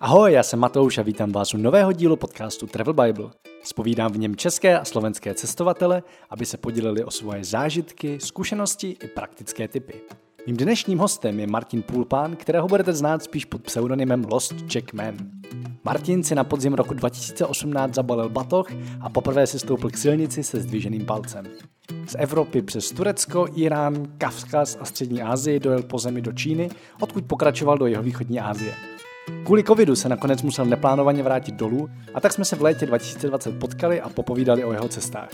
Ahoj, já jsem Matouš a vítám vás u nového dílu podcastu Travel Bible. Spovídám v něm české a slovenské cestovatele, aby se podělili o svoje zážitky, zkušenosti i praktické typy. Mým dnešním hostem je Martin Půlpán, kterého budete znát spíš pod pseudonymem Lost Jack Man. Martin si na podzim roku 2018 zabalil batoh a poprvé si stoupil k silnici se zdviženým palcem. Z Evropy přes Turecko, Irán, Kavkaz a střední Asii dojel po zemi do Číny, odkud pokračoval do jeho východní Asie. Kvůli covidu se nakonec musel neplánovaně vrátit dolů a tak jsme se v létě 2020 potkali a popovídali o jeho cestách.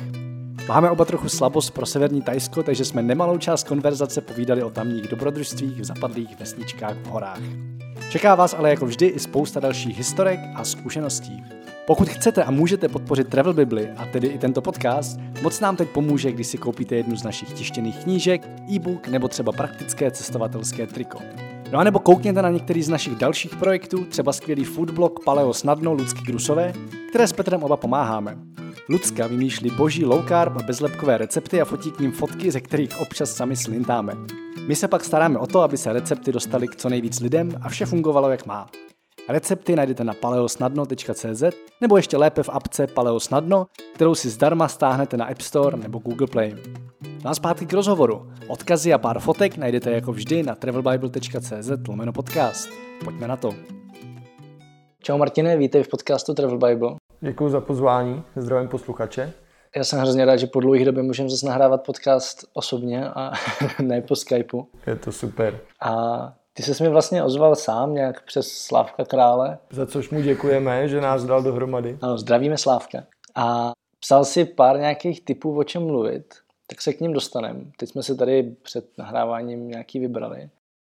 Máme oba trochu slabost pro severní Tajsko, takže jsme nemalou část konverzace povídali o tamních dobrodružstvích v zapadlých vesničkách v horách. Čeká vás ale jako vždy i spousta dalších historek a zkušeností. Pokud chcete a můžete podpořit Travel Bibli, a tedy i tento podcast, moc nám teď pomůže, když si koupíte jednu z našich tištěných knížek, e-book nebo třeba praktické cestovatelské triko. No a nebo koukněte na některý z našich dalších projektů, třeba skvělý foodblog Paleo Snadno Lucky Grusové, které s Petrem oba pomáháme. Lucka vymýšlí boží low carb a bezlepkové recepty a fotí k ním fotky, ze kterých občas sami slintáme. My se pak staráme o to, aby se recepty dostaly k co nejvíc lidem a vše fungovalo jak má. Recepty najdete na paleosnadno.cz nebo ještě lépe v apce Paleo Snadno, kterou si zdarma stáhnete na App Store nebo Google Play. No a zpátky k rozhovoru. Odkazy a pár fotek najdete jako vždy na travelbible.cz lomeno podcast. Pojďme na to. Čau Martine, vítej v podcastu Travel Bible. Děkuji za pozvání, zdravím posluchače. Já jsem hrozně rád, že po dlouhé době můžeme zase nahrávat podcast osobně a ne po Skypeu. Je to super. A ty se mi vlastně ozval sám nějak přes Slávka Krále. Za což mu děkujeme, že nás dal dohromady. Ano, zdravíme Slávka. A psal si pár nějakých typů, o čem mluvit, tak se k ním dostaneme. Teď jsme se tady před nahráváním nějaký vybrali.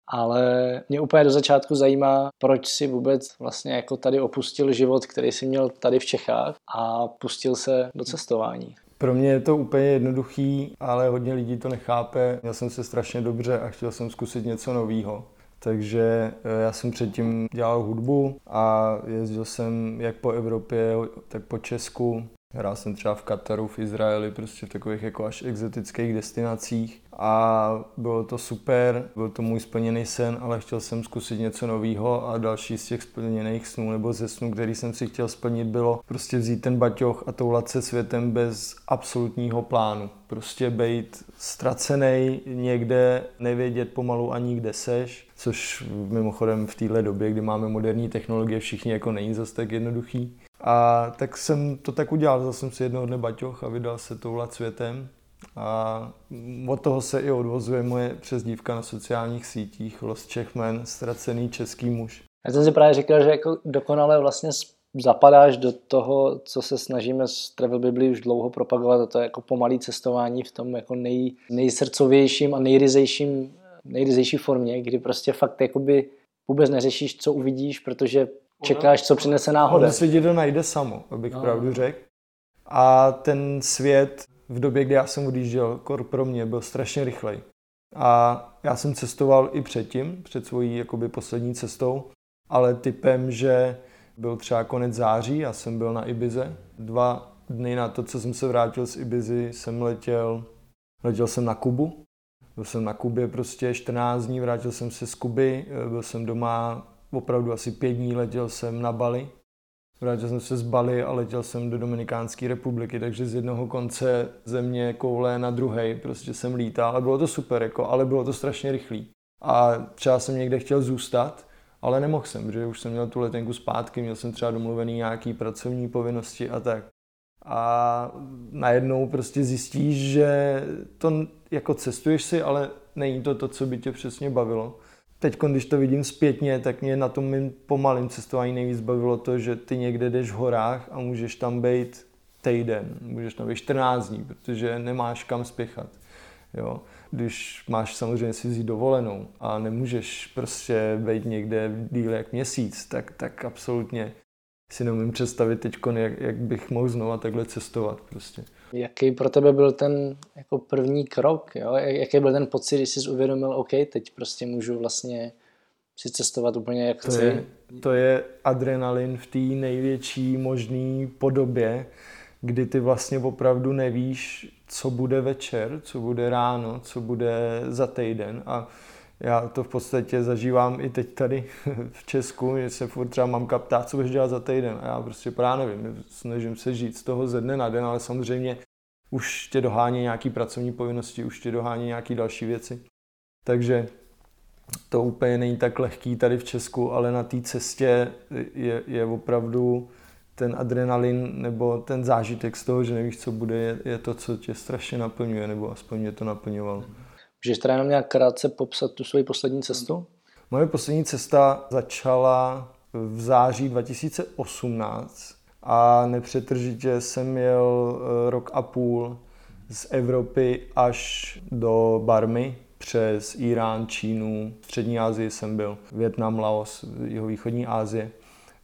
Ale mě úplně do začátku zajímá, proč si vůbec vlastně jako tady opustil život, který si měl tady v Čechách a pustil se do cestování. Pro mě je to úplně jednoduchý, ale hodně lidí to nechápe. Měl jsem se strašně dobře a chtěl jsem zkusit něco nového. Takže eh, já jsem předtím dělal hudbu a jezdil jsem jak po Evropě, tak po Česku. Hrál jsem třeba v Kataru, v Izraeli, prostě v takových jako až exotických destinacích a bylo to super, byl to můj splněný sen, ale chtěl jsem zkusit něco nového a další z těch splněných snů nebo ze snů, který jsem si chtěl splnit, bylo prostě vzít ten baťoch a toulat se světem bez absolutního plánu. Prostě být ztracený někde, nevědět pomalu ani kde seš, což mimochodem v téhle době, kdy máme moderní technologie, všichni jako není zase tak jednoduchý. A tak jsem to tak udělal, vzal jsem si jednoho dne baťoch a vydal se toulat světem. A od toho se i odvozuje moje přezdívka na sociálních sítích Lost Čechmen, ztracený český muž. Já jsem si právě říkal, že jako dokonale vlastně zapadáš do toho, co se snažíme s Travel Biblii už dlouho propagovat, a to je jako pomalý cestování v tom jako nej, nejsrdcovějším a nejryzejším, nejryzejší formě, kdy prostě fakt jakoby vůbec neřešíš, co uvidíš, protože čekáš, co přinese náhoda. Ono se ti to najde samo, abych no. pravdu řekl. A ten svět v době, kdy já jsem odjížděl, kor pro mě byl strašně rychlej. A já jsem cestoval i předtím, před svojí jakoby poslední cestou, ale typem, že byl třeba konec září, já jsem byl na Ibize. Dva dny na to, co jsem se vrátil z Ibizy, jsem letěl, letěl jsem na Kubu. Byl jsem na Kubě prostě 14 dní, vrátil jsem se z Kuby, byl jsem doma opravdu asi pět dní, letěl jsem na Bali. Vrátil jsem se z Bali a letěl jsem do Dominikánské republiky, takže z jednoho konce země koule na druhý prostě jsem lítal, ale bylo to super, jako, ale bylo to strašně rychlý. A třeba jsem někde chtěl zůstat, ale nemohl jsem, protože už jsem měl tu letenku zpátky, měl jsem třeba domluvený nějaký pracovní povinnosti a tak. A najednou prostě zjistíš, že to jako cestuješ si, ale není to to, co by tě přesně bavilo teď, když to vidím zpětně, tak mě na tom mým pomalým cestování nejvíc bavilo to, že ty někde jdeš v horách a můžeš tam být týden, můžeš tam být 14 dní, protože nemáš kam spěchat. Jo. Když máš samozřejmě si vzít dovolenou a nemůžeš prostě být někde díl jak měsíc, tak, tak absolutně si neumím představit teď, jak, jak bych mohl znova takhle cestovat prostě. Jaký pro tebe byl ten jako první krok? Jo? Jaký byl ten pocit, když jsi uvědomil, OK, teď prostě můžu vlastně si cestovat úplně jak to chci? Je, to je adrenalin v té největší možné podobě, kdy ty vlastně opravdu nevíš, co bude večer, co bude ráno, co bude za týden a Já to v podstatě zažívám i teď tady v Česku, že se furt třeba mamka ptá, co budeš dělat za týden. A já prostě právě nevím, snažím se žít z toho ze dne na den, ale samozřejmě už tě dohání nějaký pracovní povinnosti, už tě dohání nějaký další věci. Takže to úplně není tak lehký tady v Česku, ale na té cestě je, je opravdu ten adrenalin nebo ten zážitek z toho, že nevíš, co bude, je, je to, co tě strašně naplňuje, nebo aspoň mě to naplňovalo. Můžeš teda jenom nějak krátce popsat tu svoji poslední cestu? Moje poslední cesta začala v září 2018 a nepřetržitě jsem jel eh, rok a půl z Evropy až do Barmy, přes Irán, Čínu, Střední Asii jsem byl, Větnam, Laos, jeho východní Asie.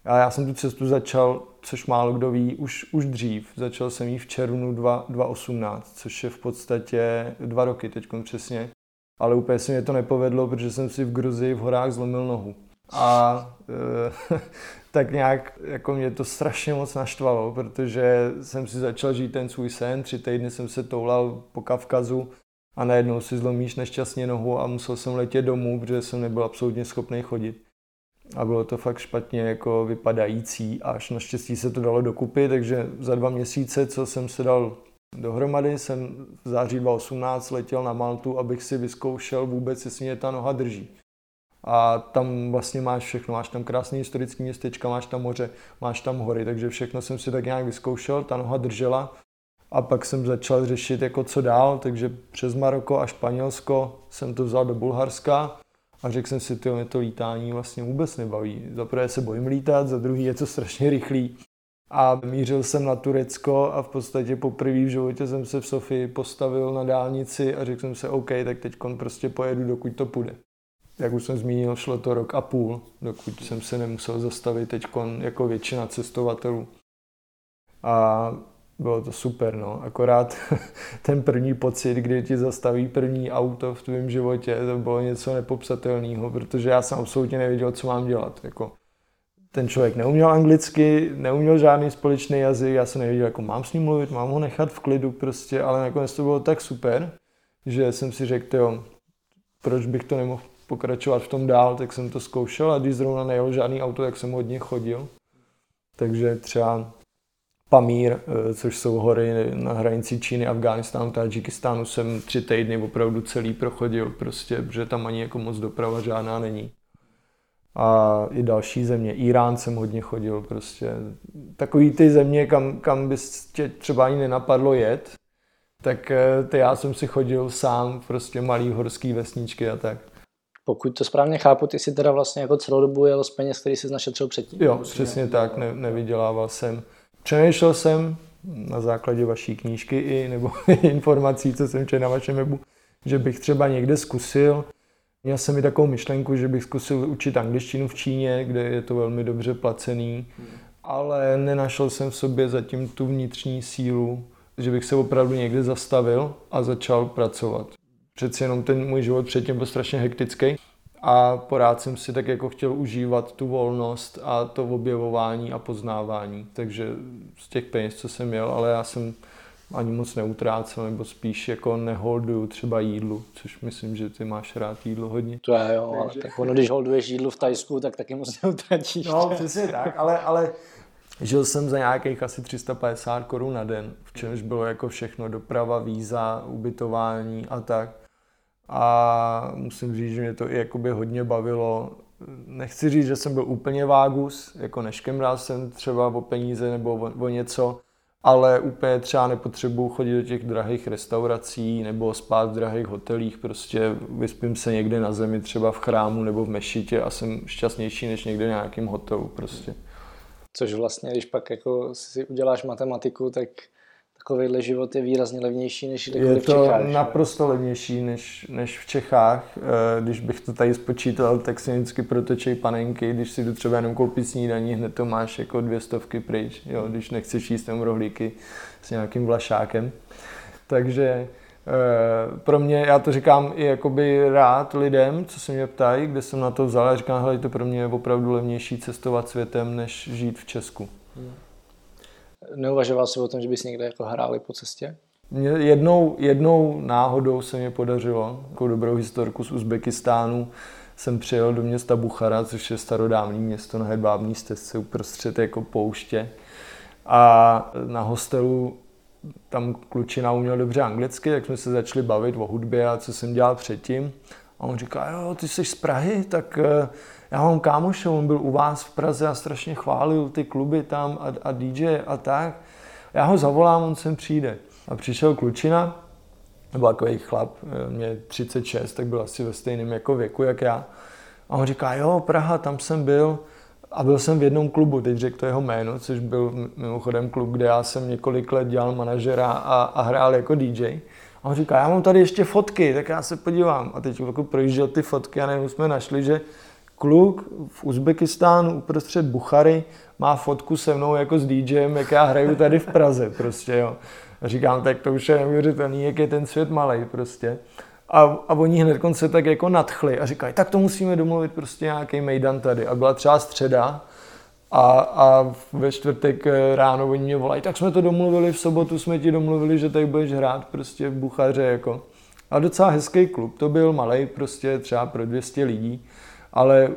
A já jsem tu cestu začal, což málo kdo ví, už, už dřív. Začal jsem ji v červnu 2018, což je v podstatě dva roky teď přesně. Ale úplně se mě to nepovedlo, protože jsem si v Gruzii v horách zlomil nohu. A e, tak nějak jako mě to strašně moc naštvalo, protože jsem si začal žít ten svůj sen, tři týdny jsem se toulal po Kavkazu a najednou si zlomíš nešťastně nohu a musel jsem letět domů, protože jsem nebyl absolutně schopný chodit. A bylo to fakt špatně jako vypadající, až naštěstí se to dalo dokupy, takže za dva měsíce, co jsem se dal dohromady, jsem v září 2018 letěl na Maltu, abych si vyzkoušel vůbec, jestli mě ta noha drží. A tam vlastně máš všechno, máš tam krásný historický městečka, máš tam moře, máš tam hory, takže všechno jsem si tak nějak vyzkoušel, ta noha držela. A pak jsem začal řešit, jako co dál, takže přes Maroko a Španělsko jsem to vzal do Bulharska a řekl jsem si, že mě to lítání vlastně vůbec nebaví. Za prvé se bojím lítat, za druhý je to strašně rychlý. A mířil jsem na Turecko a v podstatě poprvé v životě jsem se v Sofii postavil na dálnici a řekl jsem si, OK, tak teď prostě pojedu, dokud to půjde. Jak už jsem zmínil, šlo to rok a půl, dokud jsem se nemusel zastavit teď jako většina cestovatelů. A bylo to super, no. Akorát ten první pocit, kdy ti zastaví první auto v tvém životě, to bylo něco nepopsatelného, protože já jsem absolutně nevěděl, co mám dělat. Jako, ten člověk neuměl anglicky, neuměl žádný společný jazyk, já jsem nevěděl, jako mám s ním mluvit, mám ho nechat v klidu prostě, ale nakonec to bylo tak super, že jsem si řekl, jo, proč bych to nemohl pokračovat v tom dál, tak jsem to zkoušel a když zrovna nejel žádný auto, tak jsem hodně chodil. Takže třeba Pamír, eh, což jsou hory na hranici Číny, Afghánistánu, Tadžikistánu, jsem tři týdny opravdu celý prochodil, prostě, protože tam ani jako moc doprava žádná není. A i další země. Irán jsem hodně chodil, prostě. Takový ty země, kam, kam bys tě třeba ani nenapadlo jet, tak eh, ty já jsem si chodil sám, prostě malý horský vesničky a tak. Pokud to správně chápu, ty si teda vlastně jako celou dobu jel z peněz, který jsi našetřil předtím. Jo, přesně tak, ne, nevydělával jsem. Přemýšlel jsem na základě vaší knížky i nebo informací, co jsem četl na vašem webu, že bych třeba někde zkusil. Měl jsem i takovou myšlenku, že bych zkusil učit angličtinu v Číně, kde je to velmi dobře placený, ale nenašel jsem v sobě zatím tu vnitřní sílu, že bych se opravdu někde zastavil a začal pracovat. Přeci jenom ten můj život předtím byl strašně hektický a porád jsem si tak jako chtěl užívat tu volnost a to objevování a poznávání. Takže z těch peněz, co jsem měl, ale já jsem ani moc neutrácel, nebo spíš jako neholduju třeba jídlu, což myslím, že ty máš rád jídlo hodně. To je jo, ale tak ono, když holduješ jídlo v Tajsku, tak taky moc neutratíš. No, přesně tak, ale, ale žil jsem za nějakých asi 350 korun na den, v čemž bylo jako všechno, doprava, víza, ubytování a tak a musím říct, že mě to i jakoby hodně bavilo. Nechci říct, že jsem byl úplně vágus, jako neškemral jsem třeba o peníze nebo o, o něco, ale úplně třeba nepotřebuji chodit do těch drahých restaurací nebo spát v drahých hotelích, prostě vyspím se někde na zemi, třeba v chrámu nebo v mešitě a jsem šťastnější než někde v nějakém hotelu prostě. Což vlastně, když pak jako si uděláš matematiku, tak takovýhle život je výrazně levnější než je v Čechách. Je to naprosto že? levnější než, než v Čechách. Eh, když bych to tady spočítal, tak si vždycky protočej panenky. Když si tu třeba jenom koupit snídaní, hned to máš jako dvě stovky pryč, jo, když nechceš jíst tam rohlíky s nějakým vlašákem. Takže eh, pro mě, já to říkám i jakoby rád lidem, co se mě ptají, kde jsem na to vzal, a říkám, hele, to pro mě je opravdu levnější cestovat světem, než žít v Česku. Hmm. Neuvažoval jsi o tom, že bys někde jako hráli po cestě? Jednou, jednou náhodou se mi podařilo, jako dobrou historku z Uzbekistánu, jsem přijel do města Buchara, což je starodávný město na hedvábní stezce uprostřed jako pouště. A na hostelu tam klučina uměl dobře anglicky, tak jsme se začali bavit o hudbě a co jsem dělal předtím. A on říká, jo, ty jsi z Prahy, tak eh, já mám kámoše, on byl u vás v Praze a strašně chválil ty kluby tam a, a DJ a tak. Já ho zavolám, on sem přijde. A přišel klučina, byl takový chlap, eh, mě 36, tak byl asi ve stejném jako věku jak já. A on říká, jo, Praha, tam jsem byl a byl jsem v jednom klubu, teď řekl to jeho jméno, což byl mimochodem klub, kde já jsem několik let dělal manažera a, a hrál jako DJ. A on říká, já mám tady ještě fotky, tak já se podívám. A teď jako projížděl ty fotky a najednou jsme našli, že kluk v Uzbekistánu uprostřed Buchary má fotku se mnou jako s DJem, jak já hraju tady v Praze prostě, jo. A říkám, tak to už je neuvěřitelný, jak je ten svět malý prostě. A, a oni hned se tak jako nadchli a říkají, tak to musíme domluvit prostě nějaký mejdan tady. A byla třeba středa a, a ve čtvrtek ráno oni mě volají, tak jsme to domluvili, v sobotu jsme ti domluvili, že tady budeš hrát prostě v Buchaře jako. A docela hezký klub, to byl malý, prostě třeba pro 200 lidí, ale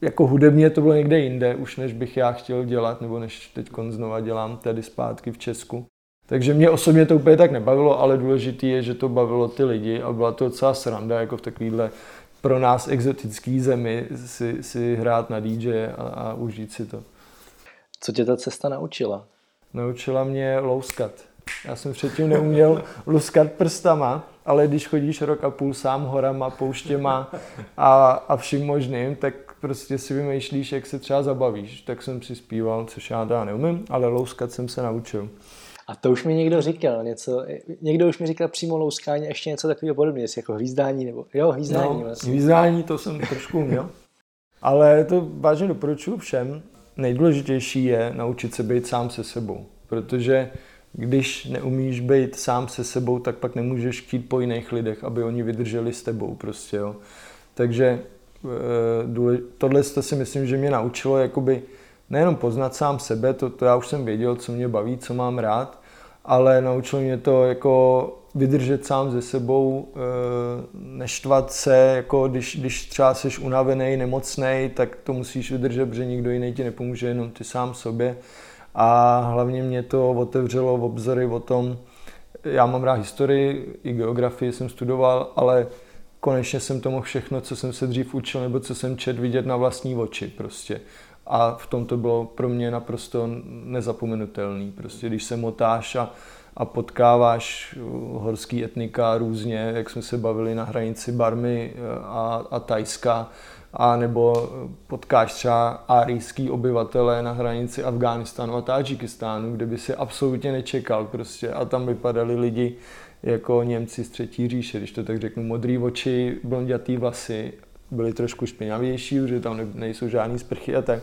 jako hudebně to bylo někde jinde, už než bych já chtěl dělat, nebo než teď znova dělám tady zpátky v Česku. Takže mě osobně to úplně tak nebavilo, ale důležité je, že to bavilo ty lidi a byla to docela sranda, jako v takovýhle pro nás exotický zemi si, si hrát na DJ a, a užít si to. Co tě ta cesta naučila? Naučila mě louskat. Já jsem předtím neuměl luskat prstama, ale když chodíš rok a půl sám horama, pouštěma a, a vším možným, tak prostě si vymýšlíš, jak se třeba zabavíš. Tak jsem si zpíval, což já teda neumím, ale louskat jsem se naučil. A to už mi někdo říkal, něco, někdo už mi říkal přímo louskání, ještě něco takového podobného, jestli jako hvízdání, nebo jo, hvízdání no, vlastně. Hvízdání to jsem trošku uměl, ale to vážně doporučuji všem. Nejdůležitější je naučit se být sám se sebou, protože když neumíš být sám se sebou, tak pak nemůžeš chtít po jiných lidech, aby oni vydrželi s tebou prostě, jo. Takže eh, tohle si myslím, že mě naučilo jakoby nejenom poznat sám sebe, to, to já už jsem věděl, co mě baví, co mám rád, ale naučilo mě to jako vydržet sám ze sebou, eh, neštvat se, jako když, když třeba jsi unavený, nemocný, tak to musíš vydržet, protože nikdo jiný ti nepomůže, jenom ty sám sobě. A hlavně mě to otevřelo v obzory o tom, já mám rád historii, i geografii jsem studoval, ale konečně jsem to mohl všechno, co jsem se dřív učil, nebo co jsem čet, vidět na vlastní oči prostě. A v tom to bylo pro mě naprosto nezapomenutelný. Prostě když se motáš a, a potkáváš horský etnika různě, jak jsme se bavili na hranici Barmy a, a Tajska, a nebo potkáš třeba árijský obyvatele na hranici Afghánistánu a Tadžikistánu, kde by si absolutně nečekal prostě a tam vypadali lidi jako Němci z třetí říše, když to tak řeknu, modrý oči, blondětý vlasy, byly trošku špinavější, protože tam nejsou žádný sprchy a tak.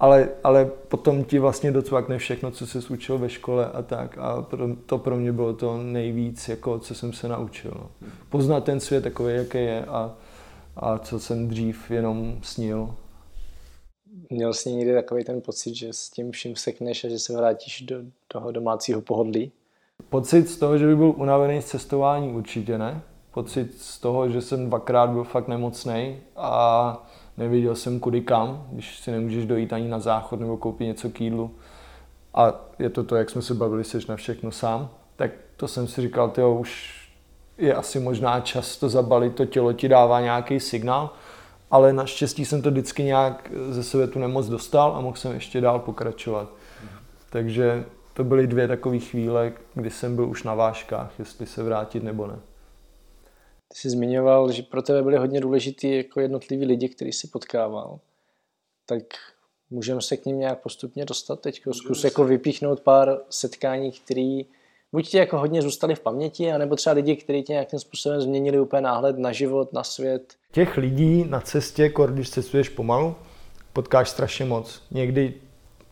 Ale, ale potom ti vlastně docvakne všechno, co se učil ve škole a tak. A to pro mě bylo to nejvíc, jako, co jsem se naučil. No. Poznat ten svět takový, jaký je a, a co jsem dřív jenom snil. Měl jsi někdy takový ten pocit, že s tím vším sekneš a že se vrátíš do toho domácího pohodlí? Pocit z toho, že by byl unavený z cestování určitě ne. Pocit z toho, že jsem dvakrát byl fakt nemocný a nevěděl jsem kudy kam, když si nemůžeš dojít ani na záchod nebo koupit něco k jídlu. A je to to, jak jsme se bavili, seš na všechno sám. Tak to jsem si říkal, tyjo, už je asi možná čas to zabalit, to tělo ti dává nějaký signál, ale naštěstí jsem to vždycky nějak ze sebe tu nemoc dostal a mohl jsem ještě dál pokračovat. Takže to byly dvě takové chvíle, kdy jsem byl už na vážkách, jestli se vrátit nebo ne. Ty jsi zmiňoval, že pro tebe byly hodně důležitý jako jednotliví lidi, který jsi potkával. Tak můžeme se k ním nějak postupně dostat teď? Zkus jako vypíchnout pár setkání, které buď ti jako hodně zůstaly v paměti, anebo třeba lidi, kteří tě nějakým způsobem změnili úplně náhled na život, na svět. Těch lidí na cestě, když cestuješ pomalu, potkáš strašně moc. Někdy,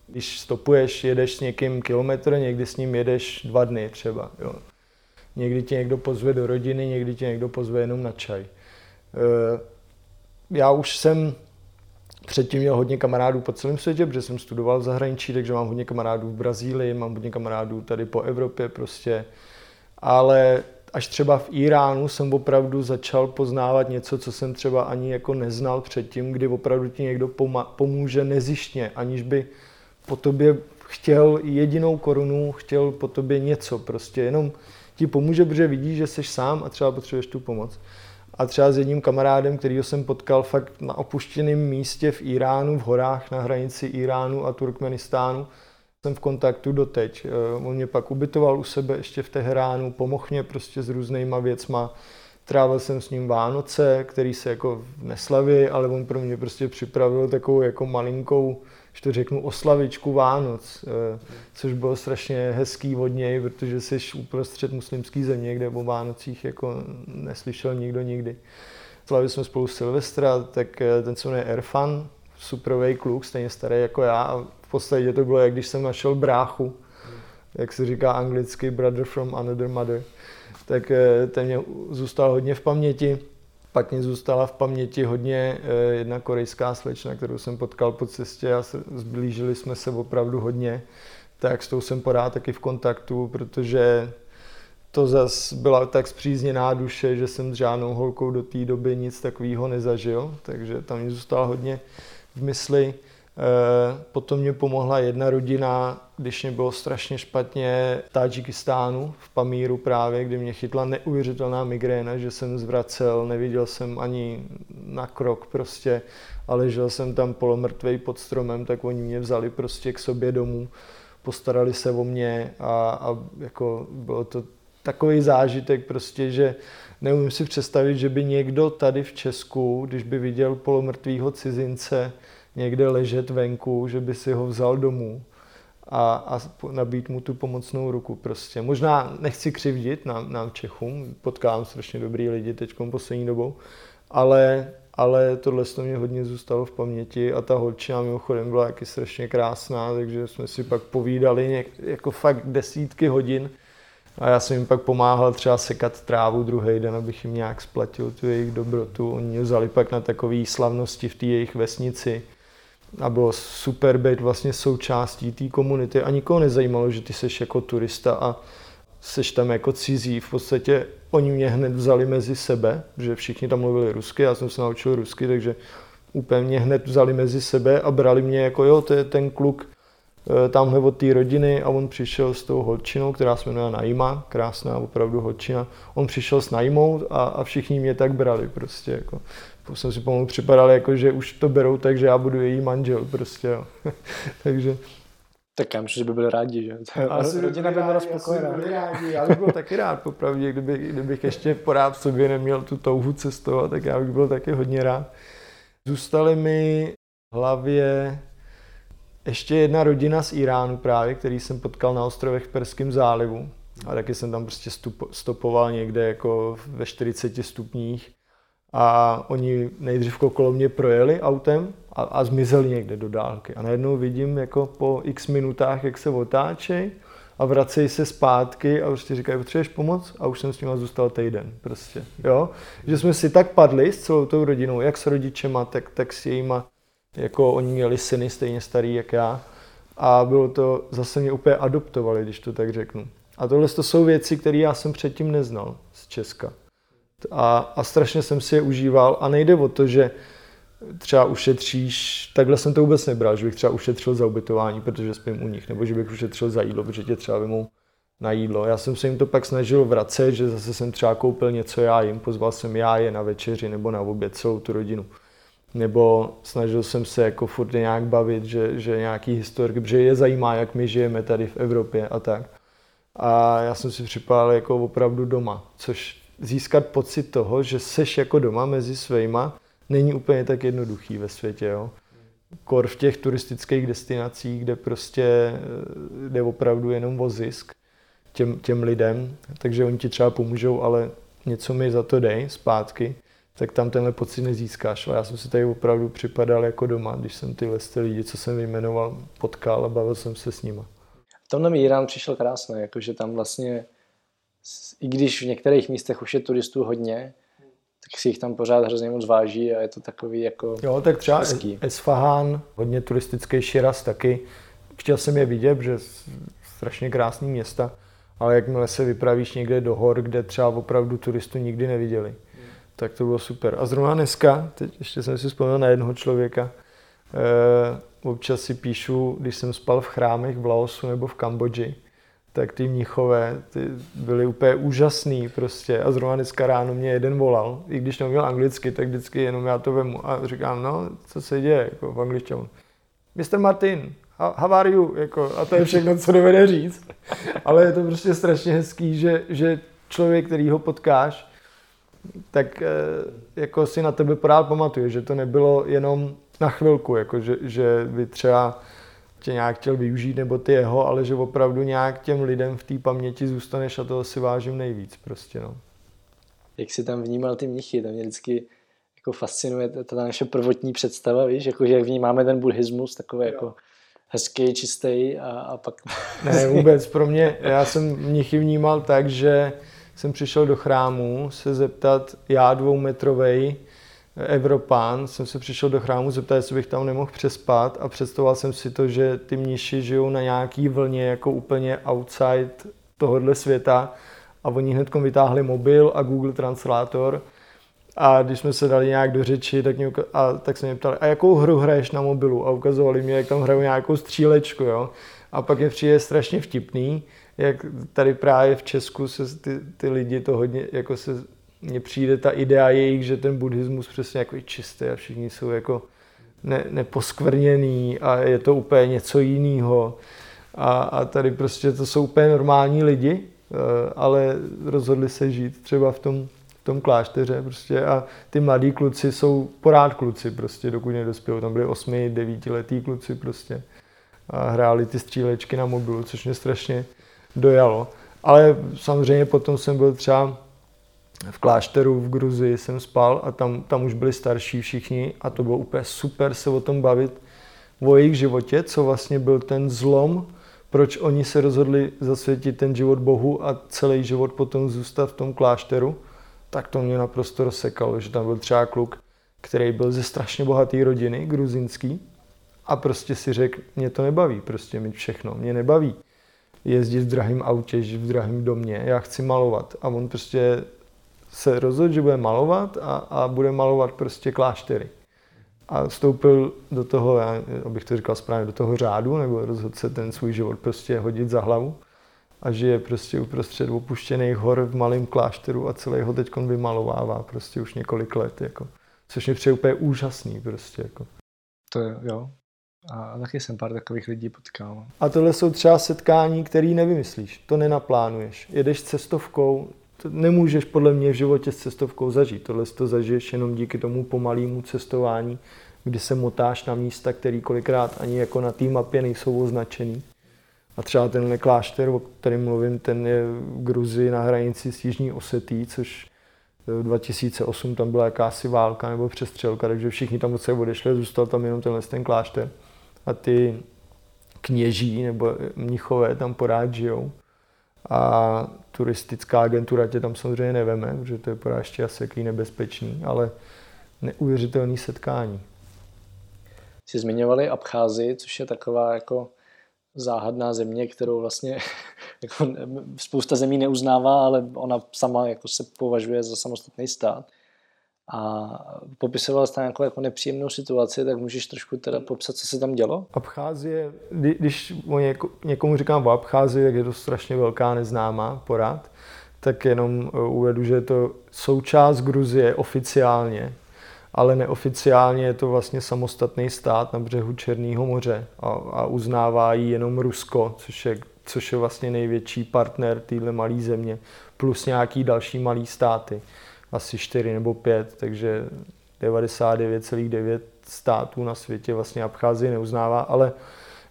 když stopuješ, jedeš s někým kilometr, někdy s ním jedeš dva dny třeba. Jo. Někdy tě někdo pozve do rodiny, někdy tě někdo pozve jenom na čaj. Eh, já už jsem předtím měl hodně kamarádů po celém světě, protože jsem studoval v zahraničí, takže mám hodně kamarádů v Brazílii, mám hodně kamarádů tady po Evropě prostě. ale až třeba v Iránu jsem opravdu začal poznávat něco, co jsem třeba ani jako neznal předtím, kdy opravdu ti někdo pomůže nezištně, aniž by po tobě chtěl jedinou korunu, chtěl po tobě něco, prostě jenom ti pomůže, protože vidí, že jsi sám a třeba potřebuješ tu pomoc. A třeba s jedním kamarádem, kterýho jsem potkal fakt na opuštěném místě v Iránu, v horách na hranici Iránu a Turkmenistánu, jsem v kontaktu doteď. Eh, on mě pak ubytoval u sebe ještě v Teheránu, pomohl mě prostě s různýma věcma. Trávil jsem s ním Vánoce, který se jako neslaví, ale on pro mě prostě připravil takovou jako malinkou, že to řeknu, oslavičku Vánoc, eh, což bylo strašně hezký od něj, protože jsi uprostřed muslimské země, kde o Vánocích jako neslyšel nikdo nikdy. Slavili jsme spolu Silvestra, tak eh, ten se jmenuje Erfan, superový kluk, stejně starý jako já a v podstatě to bylo, jak když jsem našel bráchu, jak se říká anglicky, brother from another mother, tak eh, ten mě zůstal hodně v paměti. Pak mě zůstala v paměti hodně eh, jedna korejská slečna, kterou jsem potkal po cestě a zblížili jsme se opravdu hodně. Tak s tou jsem porád taky v kontaktu, protože to zas byla tak zpřízněná duše, že jsem s žádnou holkou do té doby nic takového nezažil, takže tam mě zůstala hodně v mysli. Eh, potom mě pomohla jedna rodina, když mě bylo strašně špatně v Tadžikistánu, v Pamíru právě, kdy mě chytla neuvěřitelná migréna, že jsem zvracel, neviděl jsem ani na krok prostě a ležel jsem tam polomrtvej pod stromem, tak oni mě vzali prostě k sobě domů, postarali se o mě a, a jako bylo to takový zážitek prostě, že neumím si představit, že by někdo tady v Česku, když by viděl polomrtvýho cizince, někde ležet venku, že by si ho vzal domů a, a nabít mu tu pomocnou ruku prostě. Možná nechci křivdit nám, nám Čechům, potkávám strašně dobrý lidi teď poslední dobou, ale, ale tohle to mě hodně zůstalo v paměti a ta holčina mimochodem byla taky strašně krásná, takže jsme si pak povídali něk, jako fakt desítky hodin a já jsem jim pak pomáhal třeba sekat trávu druhý den, abych jim nějak splatil tu jejich dobrotu. Oni mě vzali pak na takové slavnosti v té jejich vesnici, a bylo super být vlastně součástí té komunity a nikoho nezajímalo, že ty seš jako turista a seš tam jako cizí. V podstatě oni mě hned vzali mezi sebe, že všichni tam mluvili rusky, já jsem se naučil rusky, takže úplně mě hned vzali mezi sebe a brali mě jako jo, to je ten kluk eh, tamhle od té rodiny a on přišel s tou holčinou, která se jmenuje Naima, krásná opravdu holčina. On přišel s Naimou a, a všichni mě tak brali prostě jako jsem si pomalu připadal, jako, že už to berou, takže já budu její manžel prostě, jo. takže tak já myslím, že by byli rádi, že? Asi rodina by byla spokojená. rádi. Já bych byl taky rád, popravdě, kdyby, kdybych ještě porád v sobě neměl tu touhu cestovat, tak já bych byl taky hodně rád. Zůstaly mi v hlavě ještě jedna rodina z Iránu právě, který jsem potkal na ostrovech v Perském zálivu. A taky jsem tam prostě stupo, stopoval někde jako ve 40 stupních a oni nejdřív kolem mě projeli autem a, a zmizeli někde do dálky. A najednou vidím jako po x minutách, jak se otáčejí a vracejí se zpátky a prostě říkají, potřebuješ pomoc? A už jsem s nimi zůstal týden prostě, jo. Že jsme si tak padli s celou tou rodinou, jak s rodičema, tak, tak s jejíma, jako oni měli syny stejně starý jak já. A bylo to, zase mě úplně adoptovali, když to tak řeknu. A tohle to jsou věci, které já jsem předtím neznal z Česka a, a strašně jsem si je užíval a nejde o to, že třeba ušetříš, takhle jsem to vůbec nebral, že bych třeba ušetřil za ubytování, protože spím u nich, nebo že bych ušetřil za jídlo, protože tě třeba vymou na jídlo. Já jsem se jim to pak snažil vracet, že zase jsem třeba koupil něco já jim, pozval jsem já je na večeři nebo na oběd celou tu rodinu. Nebo snažil jsem se jako furt nějak bavit, že, že nějaký historik, že je zajímá, jak my žijeme tady v Evropě a tak. A já jsem si připadal jako opravdu doma, což získat pocit toho, že seš jako doma mezi svýma, není úplně tak jednoduchý ve světě. Jo. Kor v těch turistických destinacích, kde prostě eh, jde opravdu jenom o zisk těm, těm lidem, takže oni ti třeba pomůžou, ale něco mi za to dej zpátky, tak tam tenhle pocit nezískáš. A já jsem si tady opravdu připadal jako doma, když jsem tyhle lidi, co jsem vyjmenoval, potkal a bavil jsem se s nima. V tomhle mi Irán přišel krásný, jakože tam vlastně i když v některých místech už je turistů hodně, tak si jich tam pořád hrozně moc váží a je to takový jako Jo, tak třeba hezký. Esfahan, hodně turistický Širaz taky. Chtěl jsem je vidět, že strašně krásný města. Ale jakmile se vypravíš někde do hor, kde třeba opravdu turistu nikdy neviděli, tak to bylo super. A zrovna dneska, teď ještě jsem si vzpomněl na jednoho člověka, eh, občas si píšu, když jsem spal v chrámech v Laosu nebo v Kambodži, tak ty mnichové ty byly úplně úžasný prostě a zrovna dneska ráno mě jeden volal, i když neuměl anglicky, tak vždycky jenom já to vemu a říkám, no, co se děje, jako v angličtině. Mr. Martin, how are you? Jako, a to je všechno, co dovede říct. Ale je to prostě strašně hezký, že, že člověk, který ho potkáš, tak eh, jako si na tebe pořád pamatuje, že to nebylo jenom na chvilku, jako že, že by třeba tě nějak chtěl využít, nebo ty jeho, ale že opravdu nějak těm lidem v té paměti zůstaneš a toho si vážím nejvíc prostě, no. Jak jsi tam vnímal ty mnichy, to mě vždycky jako fascinuje ta naše prvotní představa, víš, jako, že jak vnímáme ten buddhismus, takový jako hezký, čistý a, a pak... Ne, vůbec, pro mě, já jsem mnichy vnímal tak, že jsem přišel do chrámu se zeptat, já dvoumetrovej, Evropán, jsem se přišel do chrámu zeptat, jestli bych tam nemohl přespat a představoval jsem si to, že ty mniši žijou na nějaký vlně jako úplně outside tohohle světa a oni hned vytáhli mobil a Google Translátor a když jsme se dali nějak do řeči, tak, mě, a, tak se mě ptali, a jakou hru hraješ na mobilu? A ukazovali mi, jak tam hrajou nějakou střílečku, jo. A pak je přijde strašně vtipný, jak tady právě v Česku se ty, ty lidi to hodně, jako se mně přijde ta idea jejich, že ten buddhismus přesně jako čistý a všichni jsou jako ne, neposkvrněný a je to úplně něco jiného. A, a tady prostě to jsou úplně normální lidi, eh, ale rozhodli se žít třeba v tom, v tom klášteře prostě a ty mladí kluci jsou porád kluci prostě, dokud nedospěli. Tam byli 8, 9 letý kluci prostě a hráli ty střílečky na mobilu, což mě strašně dojalo. Ale samozřejmě potom jsem byl třeba v klášteru v Gruzii jsem spal a tam, tam už byli starší všichni a to bylo úplně super se o tom bavit, o jejich životě, co vlastně byl ten zlom, proč oni se rozhodli zasvětit ten život Bohu a celý život potom zůstat v tom klášteru, tak to mě naprosto rozsekalo, že tam byl třeba kluk, který byl ze strašně bohaté rodiny, gruzinský, a prostě si řekl, mě to nebaví, prostě mít všechno, mě nebaví jezdit v drahém autě, žít v drahém domě, já chci malovat. A on prostě se rozhodl, že bude malovat a, a bude malovat prostě kláštery. A vstoupil do toho, já, abych to říkal správně, do toho řádu, nebo rozhodl se ten svůj život prostě hodit za hlavu a žije prostě uprostřed opuštěných hor v malém klášteru a celý ho teď vymalovává prostě už několik let, jako. Což mě přijde úplně úžasný prostě, jako. To je, jo. A taky jsem pár takových lidí potkal. A tohle jsou třeba setkání, které nevymyslíš, to nenaplánuješ. Jedeš cestovkou, to nemůžeš podle mě v životě s cestovkou zažít. Tohle to zažiješ jenom díky tomu pomalému cestování, kdy se motáš na místa, které kolikrát ani jako na té mapě nejsou označený. A třeba ten klášter, o kterém mluvím, ten je v Gruzii na hranici s Jižní Osetí, což v 2008 tam byla jakási válka nebo přestřelka, takže všichni tam od odešli, zůstal tam jenom tenhle ten klášter. A ty kněží nebo mnichové tam porád žijou a turistická agentura tě tam samozřejmě neveme, protože to je pořád ještě asi jaký nebezpečný, ale neuvěřitelný setkání. Jsi zmiňovali Abcházi, což je taková jako záhadná země, kterou vlastně jako spousta zemí neuznává, ale ona sama jako se považuje za samostatný stát a popisoval jsi tam nějakou jako nepříjemnou situaci, tak můžeš trošku teda popsat, co se tam dělo? Abcházie, když někomu říkám o Abcházii, tak je to strašně velká neznámá porád, tak jenom eh, uvedu, že je to součást Gruzie oficiálně, ale neoficiálně je to vlastně samostatný stát na břehu Černého moře a, a uznává ji jenom Rusko, což je, což je vlastně největší partner téhle malé země, plus nějaký další malý státy asi 4 nebo 5, takže 99,9 států na světě vlastně Abcházii neuznává, ale